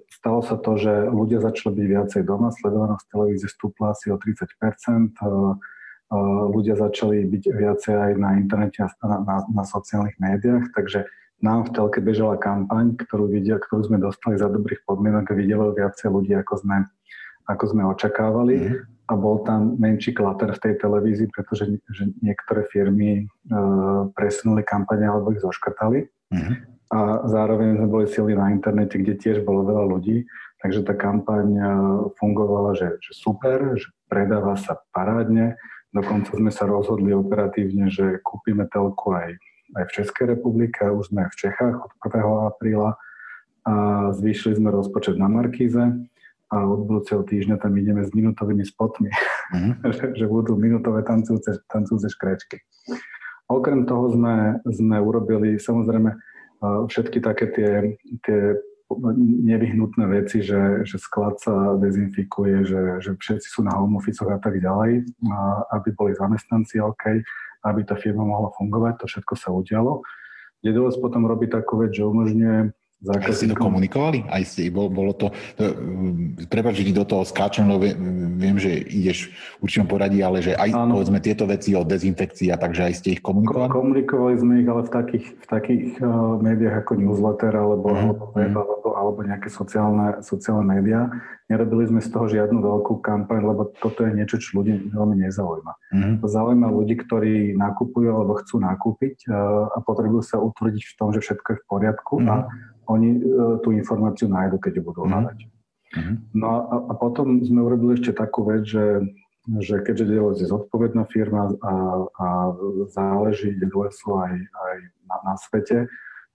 stalo sa to, že ľudia začali byť viacej doma, sledovanosť televízie stúpla asi o 30% ľudia začali byť viacej aj na internete a na, na, na sociálnych médiách, takže nám v telke bežala kampaň, ktorú, vidia, ktorú sme dostali za dobrých podmienok a videlo viacej ľudí, ako sme, ako sme očakávali. Mm. A bol tam menší klater v tej televízii, pretože že niektoré firmy uh, presunuli kampane alebo ich zoškrtali. Mm a zároveň sme boli silní na internete, kde tiež bolo veľa ľudí, takže tá kampaň e, fungovala, že, že super, že predáva sa parádne, dokonca sme sa rozhodli operatívne, že kúpime telku aj, aj v Českej republike, už sme v Čechách od 1. apríla a zvýšili sme rozpočet na Markíze a od budúceho týždňa tam ideme s minutovými spotmi, mm-hmm. že, že budú minutové tancujúce, tancujúce škrečky. Okrem toho sme, sme urobili, samozrejme, všetky také tie, tie nevyhnutné veci, že, že sklad sa dezinfikuje, že, že všetci sú na home office a tak ďalej, a aby boli zamestnanci OK, aby tá firma mohla fungovať, to všetko sa udialo. Dedolos potom robí takú vec, že umožňuje zákazníkom. Aj ste to komunikovali? Aj ste, bolo, bolo to, to prepáč, že do toho skáčem, lebo viem, že ideš v určitom poradí, ale že aj ano. povedzme tieto veci o dezinfekcii a takže aj ste ich komunikovali? Komunikovali sme ich, ale v takých, v takých uh, médiách ako newsletter alebo, uh-huh. alebo, web, alebo, alebo nejaké sociálne, sociálne médiá. Nerobili sme z toho žiadnu veľkú kampaň, lebo toto je niečo, čo ľudí veľmi nezaujíma. Uh-huh. To zaujíma ľudí, ktorí nakupujú alebo chcú nakúpiť uh, a potrebujú sa utvrdiť v tom, že všetko je v poriadku uh-huh. a oni e, tú informáciu nájdu, keď ju budú mhm. hľadať. Mm-hmm. No a, a potom sme urobili ešte takú vec, že že keďže Deloitte je zodpovedná firma a, a záleží Deloitte aj, aj na, na svete,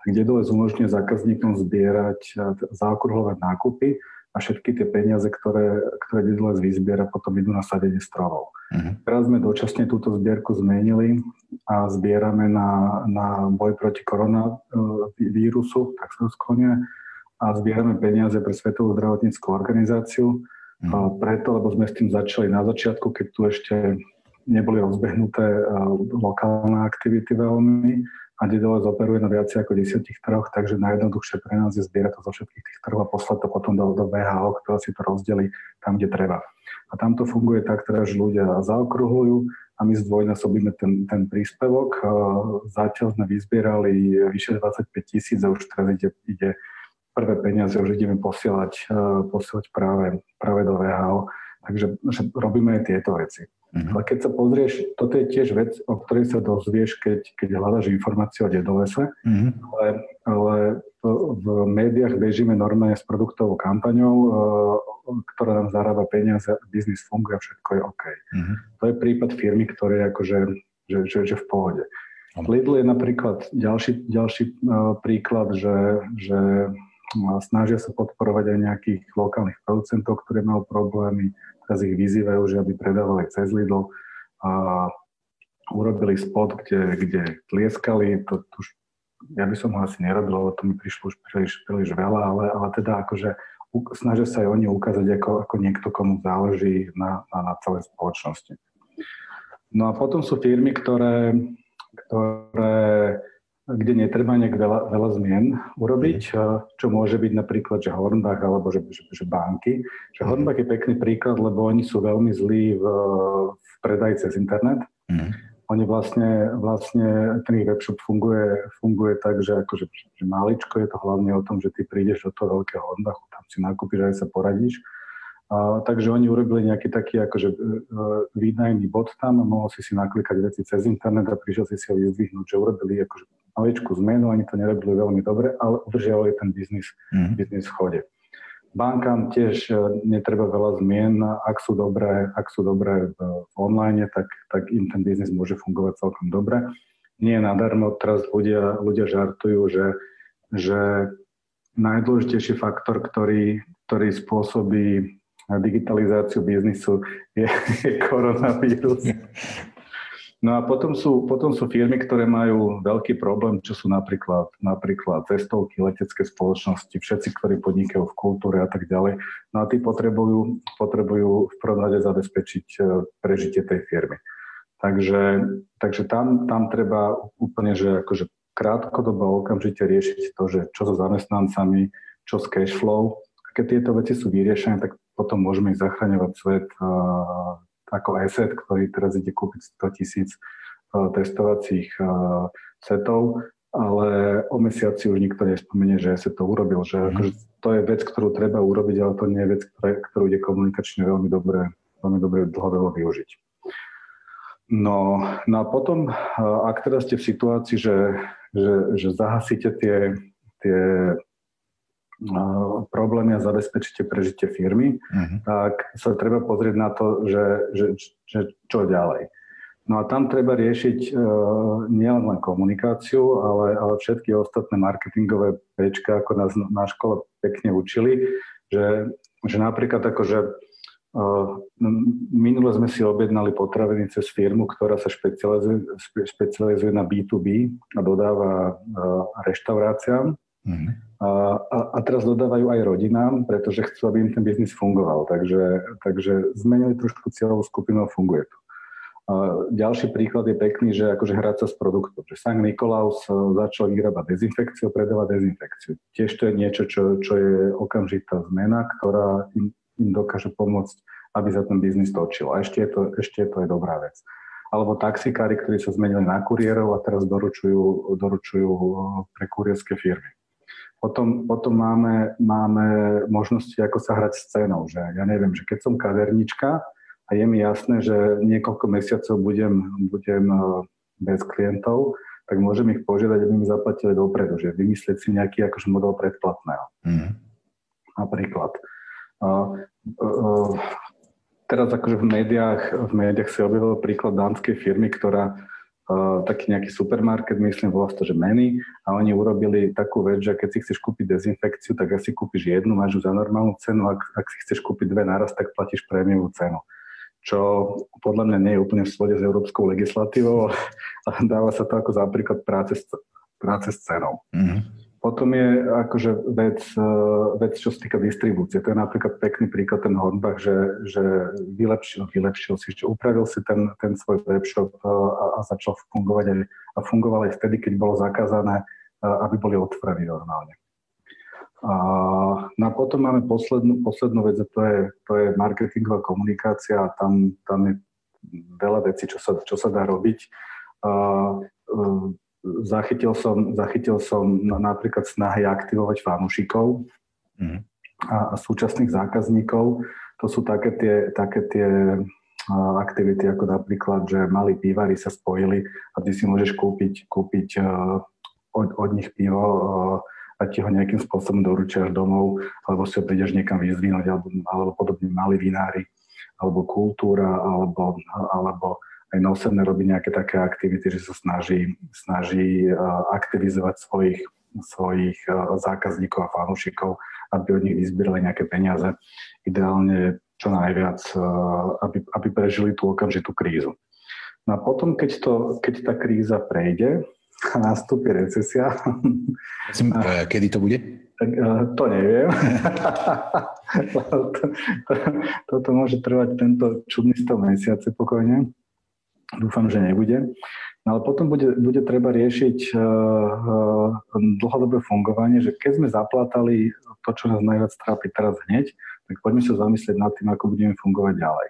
tak Deloitte umožňuje zákazníkom zbierať, zaokruhlovať nákupy a všetky tie peniaze, ktoré, ktoré Deloitte vyzbiera, potom idú na sadenie strovov. Uh-huh. Teraz sme dočasne túto zbierku zmenili a zbierame na, na boj proti koronavírusu, tak sa to a zbierame peniaze pre Svetovú zdravotníckú organizáciu Mm. Preto, lebo sme s tým začali na začiatku, keď tu ešte neboli rozbehnuté lokálne aktivity veľmi a Didele zoperuje na viac ako desiatich trhoch, takže najjednoduchšie pre nás je zbierať to zo všetkých tých trhov a poslať to potom do, do VHO, ktoré si to rozdelí tam, kde treba. A tam to funguje tak, teda, že ľudia zaokruhujú a my zdvojnásobíme ten, ten príspevok. Zatiaľ sme vyzbierali vyše 25 tisíc a už teraz ide, ide prvé peniaze už ideme posielať, eh, posielať práve, práve do VHO. Takže že robíme aj tieto veci. Mm-hmm. Ale keď sa pozrieš, toto je tiež vec, o ktorej sa dozvieš, keď, keď hľadaš informácie o dedolese, mm-hmm. ale, ale v médiách bežíme normálne s produktovou kampaňou, eh, ktorá nám zarába peniaze, biznis funguje všetko je OK. Mm-hmm. To je prípad firmy, ktoré je akože že, že, že v pohode. Lidl je napríklad ďalší, ďalší uh, príklad, že, že snažia sa podporovať aj nejakých lokálnych producentov, ktorí majú problémy. Teraz ich vyzývajú, že aby predávali cez Lidl. A urobili spot, kde, kde tlieskali. To, to už, ja by som ho asi nerobil, lebo to mi prišlo už príliš, príliš veľa, ale, ale teda akože snažia sa aj oni ukázať ako, ako niekto, komu záleží na, na, na celej spoločnosti. No a potom sú firmy, ktoré, ktoré kde netreba nejak veľa, veľa zmien urobiť, mhm. čo môže byť napríklad, že Hornbach alebo že, že, že banky. Že mhm. Hornbach je pekný príklad, lebo oni sú veľmi zlí v, v predaji cez internet. Mm. Oni vlastne, vlastne, ten ich webshop funguje, funguje tak, že, akože, že maličko je to hlavne o tom, že ty prídeš do toho veľkého Hornbachu, tam si nakúpiš aj sa poradíš a, takže oni urobili nejaký taký akože e, výdajný bod tam, mohol si si naklikať veci cez internet a prišiel si si ho vyzdvihnúť, že urobili akože maličkú zmenu, oni to nerobili veľmi dobre, ale udržiavali ten biznis, mm. biznis v chode. Bankám tiež e, netreba veľa zmien, ak sú dobré, ak sú dobré v online, tak, tak im ten biznis môže fungovať celkom dobre. Nie je nadarmo, teraz ľudia, ľudia žartujú, že, že najdôležitejší faktor, ktorý, ktorý spôsobí digitalizáciu biznisu je, je koronavírus. No a potom sú, potom sú firmy, ktoré majú veľký problém, čo sú napríklad, napríklad cestovky, letecké spoločnosti, všetci, ktorí podnikajú v kultúre a tak ďalej. No a tí potrebujú, potrebujú v prvom zabezpečiť e, prežitie tej firmy. Takže, takže tam, tam treba úplne, že akože krátkodobo okamžite riešiť to, že čo so zamestnancami, čo s cash flow. Keď tieto veci sú vyriešené, tak potom môžeme ich zachraňovať svet ako asset, ktorý teraz ide kúpiť 100 tisíc testovacích setov, ale o mesiaci už nikto nespomenie, že sa to urobil, že mm-hmm. akože to je vec, ktorú treba urobiť, ale to nie je vec, ktoré, ktorú ide komunikačne veľmi dobre, veľmi dobre dlhodobo využiť. No, no a potom, ak teda ste v situácii, že, že, že zahasíte tie, tie problémy a zabezpečíte prežitie firmy, uh-huh. tak sa treba pozrieť na to, že, že, že čo ďalej. No a tam treba riešiť uh, nielen len komunikáciu, ale, ale všetky ostatné marketingové pečka, ako nás na škole pekne učili, že, že napríklad akože Uh, minule sme si objednali potraviny cez firmu, ktorá sa špecializuje, špecializuje na B2B a dodáva uh, reštauráciám. A, a, a teraz dodávajú aj rodinám, pretože chcú, aby im ten biznis fungoval. Takže, takže zmenili trošku cieľovú skupinu a funguje to. A ďalší príklad je pekný, že akože hrať sa s produktom. Že Sankt Nikolaus e, začal vyrábať dezinfekciu, predávať dezinfekciu. Tiež to je niečo, čo, čo je okamžitá zmena, ktorá im, im dokáže pomôcť, aby sa ten biznis točil. A ešte je to, ešte je to aj dobrá vec alebo taxikári, ktorí sa zmenili na kuriérov a teraz doručujú, doručujú e, pre kurierské firmy. Potom, potom máme, máme možnosti, ako sa hrať s cenou. Že ja neviem, že keď som kadernička a je mi jasné, že niekoľko mesiacov budem, budem e, bez klientov, tak môžem ich požiadať, aby mi zaplatili dopredu, že vymyslieť si nejaký akože model predplatného. Mm. Napríklad. Uh, uh, teraz akože v médiách, v médiách si objavil príklad dánskej firmy, ktorá taký nejaký supermarket, myslím, volá to, že Many, a oni urobili takú vec, že keď si chceš kúpiť dezinfekciu, tak asi kúpiš jednu, máš ju za normálnu cenu, ak, ak si chceš kúpiť dve naraz, tak platíš prémiovú cenu čo podľa mňa nie je úplne v slode s európskou legislatívou, ale dáva sa to ako za príklad práce s, práce s cenou. Mm-hmm. Potom je akože vec, e, vec, čo sa týka distribúcie. To je napríklad pekný príklad ten Hornbach, že, že vylepšil, vylepšil si, že upravil si ten, ten svoj webshop e, a, a začal fungovať aj, a fungoval aj vtedy, keď bolo zakázané, e, aby boli otvorení normálne. A, no a potom máme poslednú, poslednú vec, a to je, to je marketingová komunikácia a tam, tam je veľa vecí, čo sa, čo sa dá robiť. A, zachytil som, zachytil som napríklad snahy aktivovať fanúšikov mm. a, a súčasných zákazníkov. To sú také tie, také tie aktivity, ako napríklad, že malí pivári sa spojili a ty si môžeš kúpiť, kúpiť od, od nich pivo a ti ho nejakým spôsobom doručiaš domov, alebo si ho prídeš niekam vyzvinúť, alebo, alebo podobne malí vinári, alebo kultúra, alebo, alebo aj nosené robí nejaké také aktivity, že sa snaží, snaží aktivizovať svojich, svojich zákazníkov a fanúšikov, aby od nich vyzbierali nejaké peniaze. Ideálne čo najviac, aby, aby prežili tú okamžitú krízu. No a potom, keď, to, keď tá kríza prejde a nastúpi recesia... Kedy to bude? Tak, to neviem. to, to, toto môže trvať tento čudný stav mesiace pokojne. Dúfam, že nebude. No ale potom bude, bude treba riešiť uh, uh, dlhodobé fungovanie, že keď sme zaplatali to, čo nás najviac trápi teraz hneď, tak poďme sa zamyslieť nad tým, ako budeme fungovať ďalej.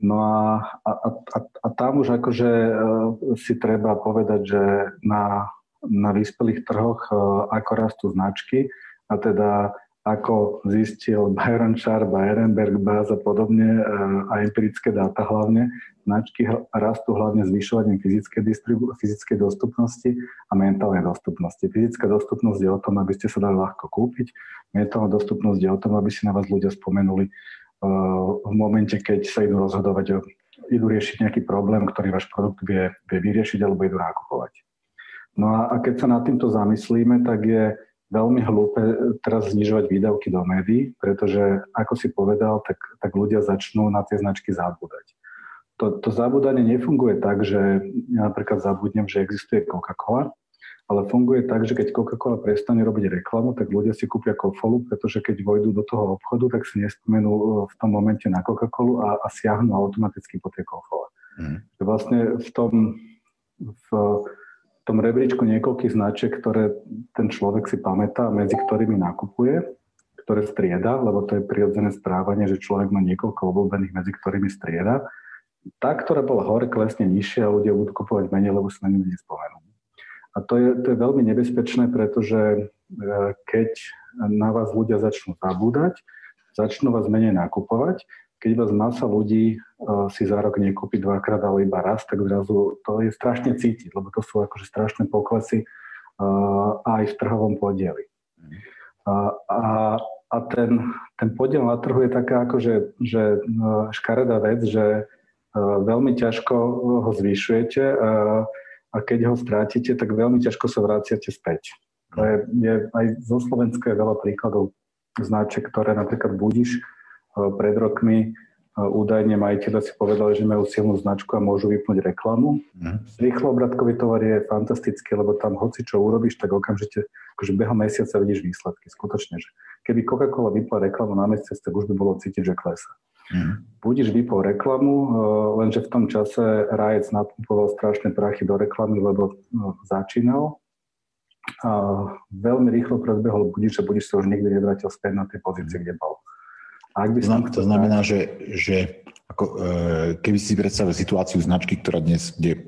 No a, a, a, a tam už akože uh, si treba povedať, že na, na vyspelých trhoch ako rastú značky a teda ako zistil Byron Sharp a Ehrenberg Bass a podobne a empirické dáta hlavne, značky rastú hlavne zvyšovaním fyzickej, distribu- fyzickej dostupnosti a mentálnej dostupnosti. Fyzická dostupnosť je o tom, aby ste sa dali ľahko kúpiť, mentálna dostupnosť je o tom, aby si na vás ľudia spomenuli uh, v momente, keď sa idú rozhodovať, idú riešiť nejaký problém, ktorý váš produkt vie, vie vyriešiť alebo idú nákupovať. No a, a keď sa nad týmto zamyslíme, tak je veľmi hlúpe teraz znižovať výdavky do médií, pretože, ako si povedal, tak, tak ľudia začnú na tie značky zabúdať. To, to zabúdanie nefunguje tak, že ja napríklad zabudnem, že existuje Coca-Cola, ale funguje tak, že keď Coca-Cola prestane robiť reklamu, tak ľudia si kúpia kofolu, pretože keď vojdu do toho obchodu, tak si nespomenú e, v tom momente na Coca-Colu a, a siahnu automaticky po tej kofole. Mm. Vlastne v tom, v, tom rebríčku niekoľkých značiek, ktoré ten človek si pamätá, medzi ktorými nakupuje, ktoré strieda, lebo to je prirodzené správanie, že človek má niekoľko obľúbených, medzi ktorými strieda. Tá, ktorá bola hore, klesne nižšie a ľudia budú kupovať menej, lebo sa na ňu nespomenú. A to je, to je veľmi nebezpečné, pretože e, keď na vás ľudia začnú zabúdať, začnú vás menej nakupovať, keď vás masa ľudí uh, si za rok nekúpi dvakrát, ale iba raz, tak zrazu to je strašne cítiť, lebo to sú akože strašné poklesy uh, aj v trhovom podieli. Uh, a, a ten, ten podiel na trhu je taká akože že, škaredá vec, že veľmi ťažko ho zvyšujete uh, a keď ho strátite, tak veľmi ťažko sa vraciate späť. To je, je, aj zo Slovenska je veľa príkladov značiek, ktoré napríklad budíš, Eh, pred rokmi eh, údajne majiteľe si povedali, že majú silnú značku a môžu vypnúť reklamu. Mm. Rýchlo obratkový tovar je fantastický, lebo tam hoci čo urobíš, tak okamžite akože behom mesiaca vidíš výsledky. Skutočne, že keby Coca-Cola vypla reklamu na mesiac, tak už by bolo cítiť, že klesa. Mm. Budiš vypol reklamu, eh, lenže v tom čase Rajec napumpoval strašné prachy do reklamy, lebo začínal. A veľmi rýchlo predbehol Budiš a Budiš sa už nikdy nevrátil späť na tie pozície, kde bol. Ak by som to znamená, že, že ako, e, keby si predstavil situáciu značky, ktorá dnes, kde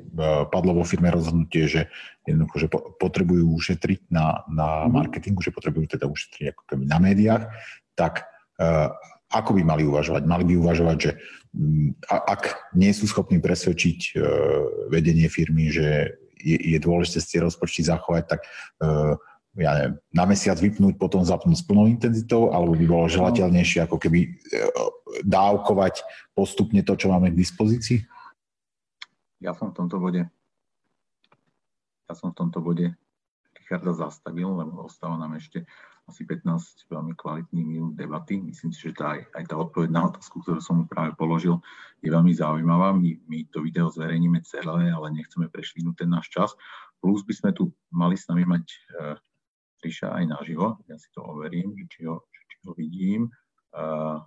padlo vo firme rozhodnutie, že jednoducho, že potrebujú ušetriť na, na mhm. marketingu, že potrebujú teda ušetriť ako keby na médiách, tak ako by mali uvažovať? Mali by uvažovať, že ak nie sú schopní presvedčiť vedenie firmy, že je, je dôležité si tie rozpočty zachovať, tak ja neviem, na mesiac vypnúť, potom zapnúť s plnou intenzitou, alebo by bolo želateľnejšie ako keby e, dávkovať postupne to, čo máme k dispozícii? Ja som v tomto bode ja som v tomto bode Richarda zastavil, lebo ostáva nám ešte asi 15 veľmi kvalitných minút debaty. Myslím si, že tá, aj, tá odpoveď na otázku, ktorú som mu práve položil, je veľmi zaujímavá. My, my to video zverejníme celé, ale nechceme prešvihnúť ten náš čas. Plus by sme tu mali s nami mať uh, Ríša aj naživo. Ja si to overím, či ho, či ho vidím. Uh,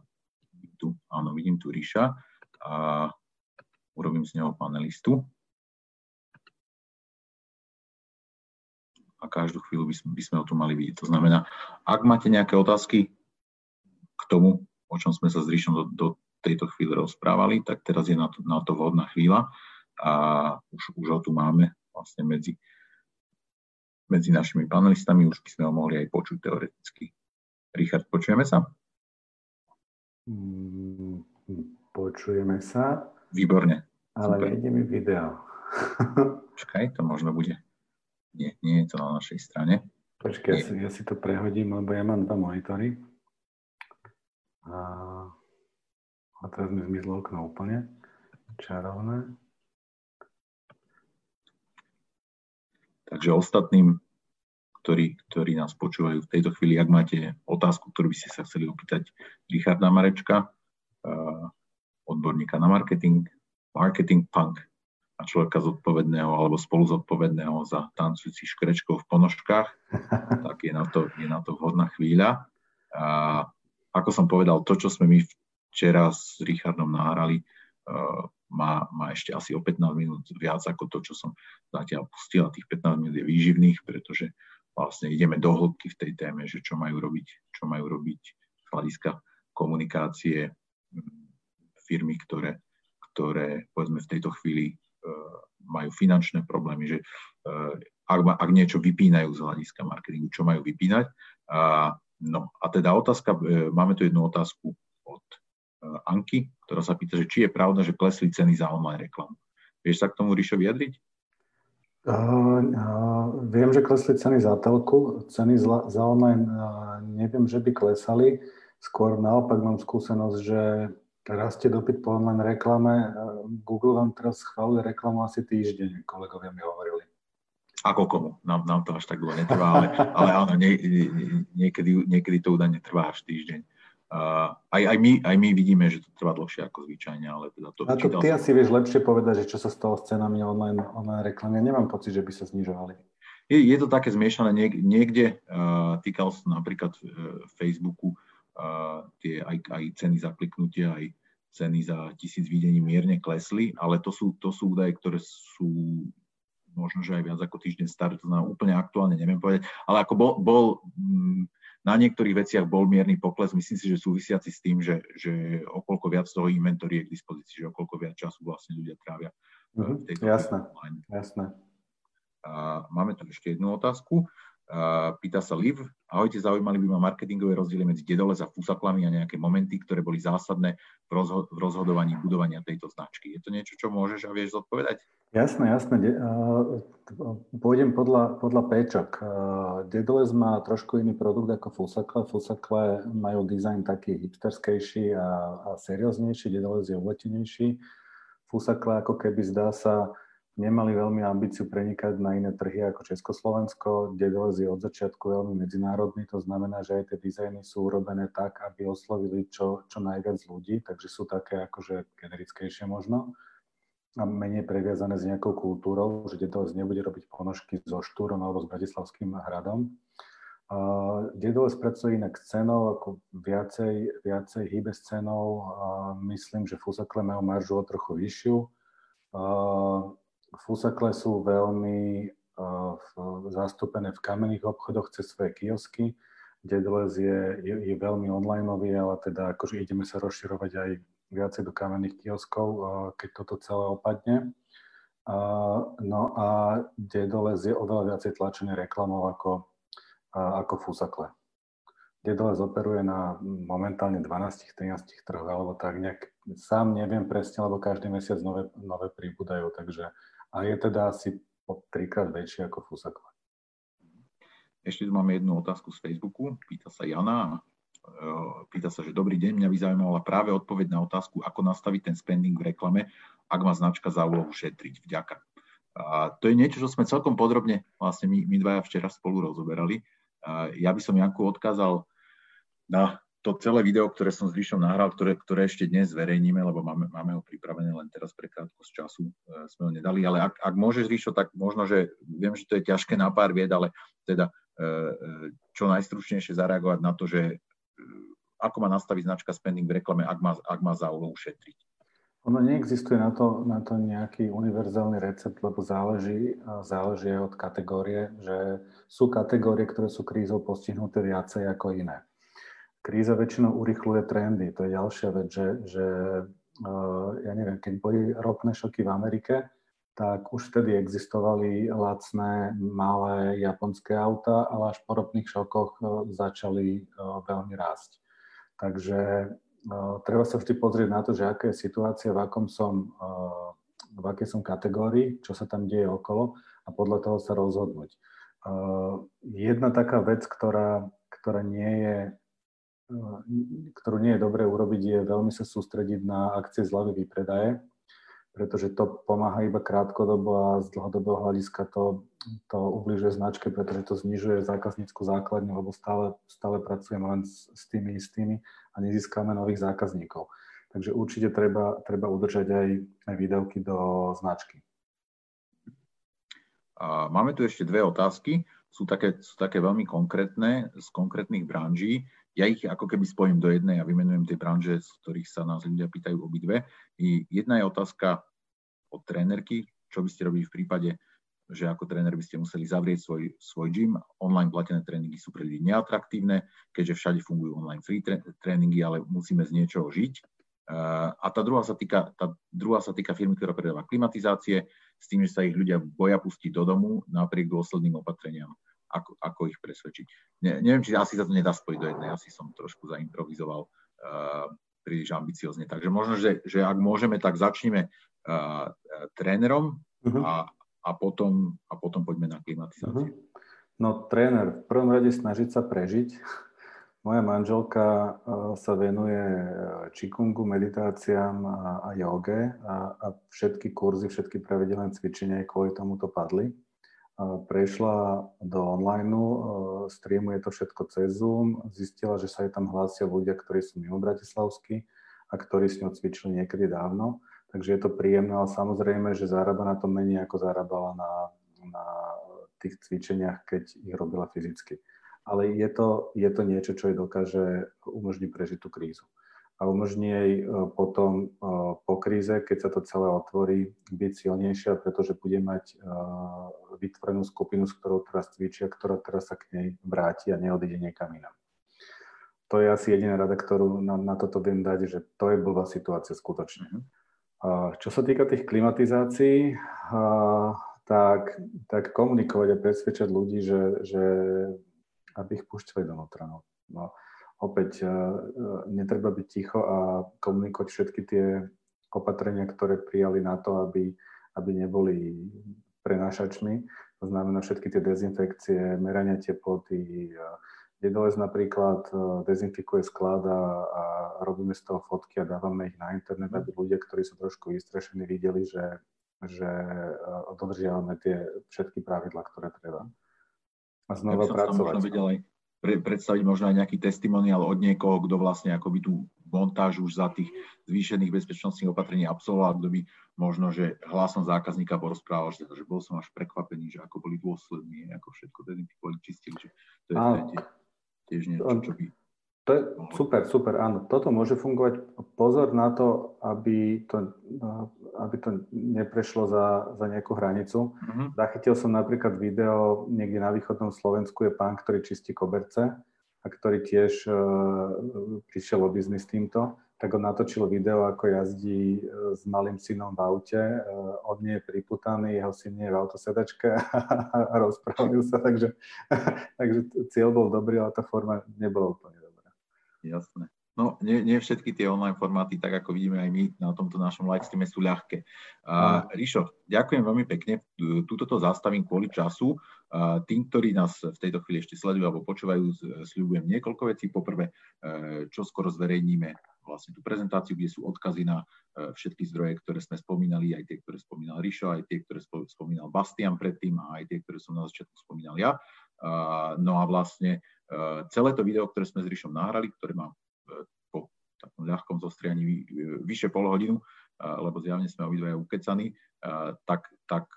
tu, áno, vidím tu Ríša. A urobím z neho panelistu. A každú chvíľu by sme, by sme o tom mali vidieť. To znamená, ak máte nejaké otázky k tomu, o čom sme sa s Ríšom do, do tejto chvíle rozprávali, tak teraz je na to, na to vhodná chvíľa a už, už ho tu máme vlastne medzi, medzi našimi panelistami, už by sme ho mohli aj počuť teoreticky. Richard, počujeme sa? Mm, počujeme sa. Výborne. Ale nejde mi video. Počkaj, to možno bude nie, nie je to na našej strane. Počkaj, ja si, ja si to prehodím, lebo ja mám dva monitory. A, a teraz mi zmizlo okno úplne. Čarovné. Takže ostatným, ktorí, ktorí nás počúvajú v tejto chvíli, ak máte otázku, ktorú by ste sa chceli opýtať Richarda Marečka, odborníka na marketing, marketing punk, a človeka zodpovedného alebo spolu zodpovedného za tancujúci škrečkov v ponožkách, tak je na to, je na to vhodná chvíľa. A ako som povedal, to, čo sme my včera s Richardom nahrali, uh, má, má ešte asi o 15 minút viac ako to, čo som zatiaľ pustil. A tých 15 minút je výživných, pretože vlastne ideme do hĺbky v tej téme, že čo majú robiť, čo majú robiť z hľadiska komunikácie firmy, ktoré, ktoré povedzme v tejto chvíli Eh, majú finančné problémy, že eh, ak, ak niečo vypínajú z hľadiska marketingu, čo majú vypínať. A, no a teda otázka, eh, máme tu jednu otázku od Anky, ktorá sa pýta, že či je pravda, že klesli ceny za online reklamu. Vieš sa k tomu, Ríšo, vyjadriť? Uh, uh, viem, že klesli ceny za telku, ceny za, za online uh, neviem, že by klesali. Skôr naopak mám skúsenosť, že rastie dopyt po online reklame. Google vám teraz schváluje reklamu asi týždeň, kolegovia mi hovorili. Ako komu? Nám, nám to až tak dlho netrvá, ale, ale áno, nie, niekedy, niekedy to údajne trvá až týždeň. Uh, aj, aj, my, aj my vidíme, že to trvá dlhšie ako zvyčajne, ale teda to... A to ty asi vieš lepšie povedať, že čo sa stalo s cenami online, online reklamy. Ja nemám pocit, že by sa znižovali. Je, je to také zmiešané. Niek, niekde uh, týkal sa napríklad uh, Facebooku tie aj, aj ceny za kliknutia, aj ceny za tisíc videní mierne klesli, ale to sú, to sú údaje, ktoré sú možno, že aj viac ako týždeň staré, to znamená úplne aktuálne, neviem povedať, ale ako bol, bol mm, na niektorých veciach bol mierny pokles, myslím si, že súvisiaci s tým, že, že okolko viac toho inventory je k dispozícii, že okolko viac času vlastne ľudia trávia mm-hmm, v tejto jasné, online. jasné. A máme tu ešte jednu otázku. Pýta sa Liv, ahojte, zaujímali by ma marketingové rozdiely medzi Dedoles a Fusaklami a nejaké momenty, ktoré boli zásadné v, rozho- v rozhodovaní budovania tejto značky. Je to niečo, čo môžeš a vieš zodpovedať? Jasné, jasné. Pôjdem podľa, podľa péčok. Dedoles má trošku iný produkt ako Fusakle. Fusakle majú dizajn taký hipsterskejší a, a serióznejší, Dedoles je uletenejší. Fusakle ako keby zdá sa nemali veľmi ambíciu prenikať na iné trhy ako Československo. Dedoles je od začiatku veľmi medzinárodný, to znamená, že aj tie dizajny sú urobené tak, aby oslovili čo, čo najviac ľudí, takže sú také akože generickejšie možno a menej previazané s nejakou kultúrou, že Dedoles nebude robiť ponožky so Štúrom alebo s Bratislavským hradom. Uh, Dedoles pracuje inak s cenou, ako viacej, viacej hýbe s. Uh, myslím, že Fusakle majú maržu o trochu vyššiu. Uh, Fusakle sú veľmi uh, zastúpené v kamenných obchodoch cez svoje kiosky. Dedoles je, je, je veľmi onlineový, ale teda akože ideme sa rozširovať aj viacej do kamenných kioskov, uh, keď toto celé opadne. Uh, no a Dedoles je oveľa viacej tlačený reklamou ako, uh, ako Fusakle. Dedoles operuje na momentálne 12-13 trhoch, alebo tak nejak, sám neviem presne, lebo každý mesiac nové, nové pribúdajú, takže a je teda asi trikrát väčší ako Fusakva. Ešte tu máme jednu otázku z Facebooku. Pýta sa Jana. pýta sa, že dobrý deň, mňa by zaujímala práve odpoveď na otázku, ako nastaviť ten spending v reklame, ak má značka za úlohu šetriť. Vďaka. A to je niečo, čo sme celkom podrobne vlastne my, my dvaja včera spolu rozoberali. A ja by som Janku odkázal na to celé video, ktoré som s Ríšom nahral, ktoré, ktoré ešte dnes zverejníme, lebo máme, máme ho pripravené len teraz pre krátkosť času, e, sme ho nedali, ale ak, ak môžeš, Ríšo, tak možno, že viem, že to je ťažké na pár vied, ale teda e, e čo najstručnejšie zareagovať na to, že e, ako má nastaviť značka spending v reklame, ak má, ak má za úlohu šetriť. Ono neexistuje na to, na to nejaký univerzálny recept, lebo záleží, záleží od kategórie, že sú kategórie, ktoré sú krízou postihnuté viacej ako iné. Kríza väčšinou urychluje trendy. To je ďalšia vec, že, že eh, ja neviem, keď boli ropné šoky v Amerike, tak už vtedy existovali lacné, malé japonské auta, ale až po ropných šokoch eh, začali eh, veľmi rásť. Takže treba sa vždy pozrieť na to, že aká je situácia, v, akom som, v akej som kategórii, čo sa tam deje okolo a podľa toho sa rozhodnúť. Jedna taká vec, ktorá, ktorá nie je ktorú nie je dobré urobiť, je veľmi sa sústrediť na akcie zľavy výpredaje, pretože to pomáha iba krátkodobo a z dlhodobého hľadiska to, to ubližuje značke, pretože to znižuje zákaznícku základňu, lebo stále, stále pracujeme len s, s tými istými a nezískame nových zákazníkov. Takže určite treba, treba udržať aj, aj výdavky do značky. Máme tu ešte dve otázky. Sú také, sú také veľmi konkrétne, z konkrétnych branží ja ich ako keby spojím do jednej a vymenujem tie branže, z ktorých sa nás ľudia pýtajú obidve. Jedna je otázka od trénerky, čo by ste robili v prípade, že ako tréner by ste museli zavrieť svoj, svoj gym. Online platené tréningy sú pre ľudí neatraktívne, keďže všade fungujú online free tréningy, ale musíme z niečoho žiť. A tá druhá sa týka, tá druhá sa týka firmy, ktorá predáva klimatizácie, s tým, že sa ich ľudia boja pustiť do domu napriek dôsledným opatreniam ako, ako ich presvedčiť. Ne, neviem, či asi sa to nedá spojiť do jednej, asi som trošku zaimprovizoval uh, príliš ambiciozne. Takže možno, že, že ak môžeme, tak začneme uh, trénerom uh-huh. a, a, potom, a potom poďme na klimatizáciu. Uh-huh. No tréner, v prvom rade snažiť sa prežiť. Moja manželka sa venuje čikungu, meditáciám a, a joge a, a všetky kurzy, všetky pravidelné cvičenia kvôli tomu to padli prešla do online, streamuje to všetko cez Zoom, zistila, že sa jej tam hlásia ľudia, ktorí sú mimo Bratislavsky a ktorí s ňou cvičili niekedy dávno. Takže je to príjemné, ale samozrejme, že zarába na tom menej, ako zarábala na, na tých cvičeniach, keď ich robila fyzicky. Ale je to, je to niečo, čo jej dokáže umožniť prežiť tú krízu a umožní jej e, potom e, po kríze, keď sa to celé otvorí, byť silnejšia, pretože bude mať e, vytvorenú skupinu, s ktorou teraz cvičia, ktorá teraz sa k nej vráti a neodíde niekam inam. To je asi jediná rada, ktorú na, na toto viem dať, že to je blbá situácia skutočne. Mhm. Čo sa týka tých klimatizácií, tak, tak komunikovať a presvedčať ľudí, že, že aby ich púšťali donútra. No. No opäť e, e, netreba byť ticho a komunikovať všetky tie opatrenia, ktoré prijali na to, aby, aby neboli prenášačmi. To znamená všetky tie dezinfekcie, merania teploty. Jedoles napríklad e, dezinfikuje sklad a, robíme z toho fotky a dávame ich na internet, aby ľudia, ktorí sú trošku vystrašení, videli, že, že dodržiavame tie všetky pravidla, ktoré treba. A znova pracovať. Možno aj pre, predstaviť možno aj nejaký testimoniál od niekoho, kto vlastne akoby tú montáž už za tých zvýšených bezpečnostných opatrení absolvoval, kto by možno, že hlasom zákazníka porozprával, že, že bol som až prekvapený, že ako boli dôslední, ako všetko dezinfikovali, čistili, že to je, to je tiež niečo, čo by to je super, super, áno. Toto môže fungovať. Pozor na to, aby to, aby to neprešlo za, za nejakú hranicu. Uh-huh. Zachytil som napríklad video, niekde na východnom Slovensku je pán, ktorý čistí koberce a ktorý tiež uh, prišiel o biznis týmto. Tak on natočil video, ako jazdí uh, s malým synom v aute. Uh, od nie je priputaný, jeho syn nie je v autosedačke a rozprávajú sa. Takže, takže cieľ bol dobrý, ale tá forma nebola úplne jasné. No, nie, nie všetky tie online formáty, tak ako vidíme aj my na tomto našom live streame, sú ľahké. Uh, Ríšo, ďakujem veľmi pekne. Túto to zastavím kvôli času. Uh, tým, ktorí nás v tejto chvíli ešte sledujú alebo počúvajú, sľubujem niekoľko vecí. Poprvé, uh, čo skoro zverejníme vlastne tú prezentáciu, kde sú odkazy na uh, všetky zdroje, ktoré sme spomínali, aj tie, ktoré spomínal Ríšo, aj tie, ktoré spomínal Bastian predtým a aj tie, ktoré som na začiatku spomínal ja. Uh, no a vlastne celé to video, ktoré sme s Ríšom nahrali, ktoré má po takom ľahkom zostrianí vyše pol hodinu, lebo zjavne sme obidvaja ukecaní, tak, tak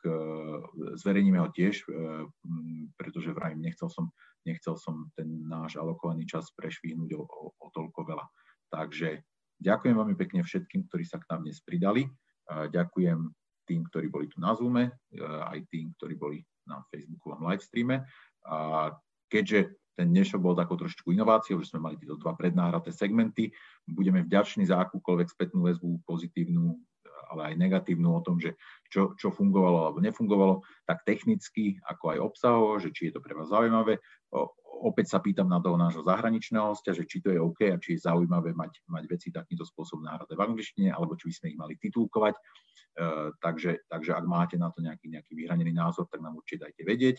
zverejníme ho tiež, pretože vrajím, nechcel som, nechcel som ten náš alokovaný čas prešvihnúť o, o, o toľko veľa. Takže ďakujem veľmi pekne všetkým, ktorí sa k nám dnes pridali. Ďakujem tým, ktorí boli tu na Zoome, aj tým, ktorí boli na Facebookovom livestreame. A keďže ten dnešok bol takou trošku inováciou, že sme mali tieto dva prednáhraté segmenty. Budeme vďační za akúkoľvek spätnú väzbu, pozitívnu, ale aj negatívnu o tom, že čo, čo fungovalo alebo nefungovalo, tak technicky, ako aj obsahovo, že či je to pre vás zaujímavé. O, opäť sa pýtam na toho nášho zahraničného hostia, že či to je OK a či je zaujímavé mať, mať veci takýmto spôsobom náhrade v angličtine, alebo či by sme ich mali titulkovať. E, takže, takže ak máte na to nejaký, nejaký vyhranený názor, tak nám určite dajte vedieť.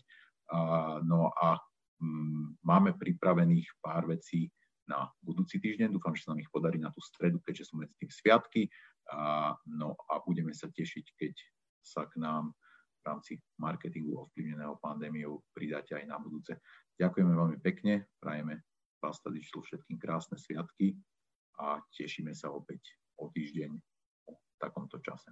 Uh, no a máme pripravených pár vecí na budúci týždeň. Dúfam, že sa nám ich podarí na tú stredu, keďže sú medzi tým sviatky. A, no a budeme sa tešiť, keď sa k nám v rámci marketingu ovplyvneného pandémiou pridáte aj na budúce. Ďakujeme veľmi pekne, prajeme Pasta Digital všetkým krásne sviatky a tešíme sa opäť o týždeň v takomto čase.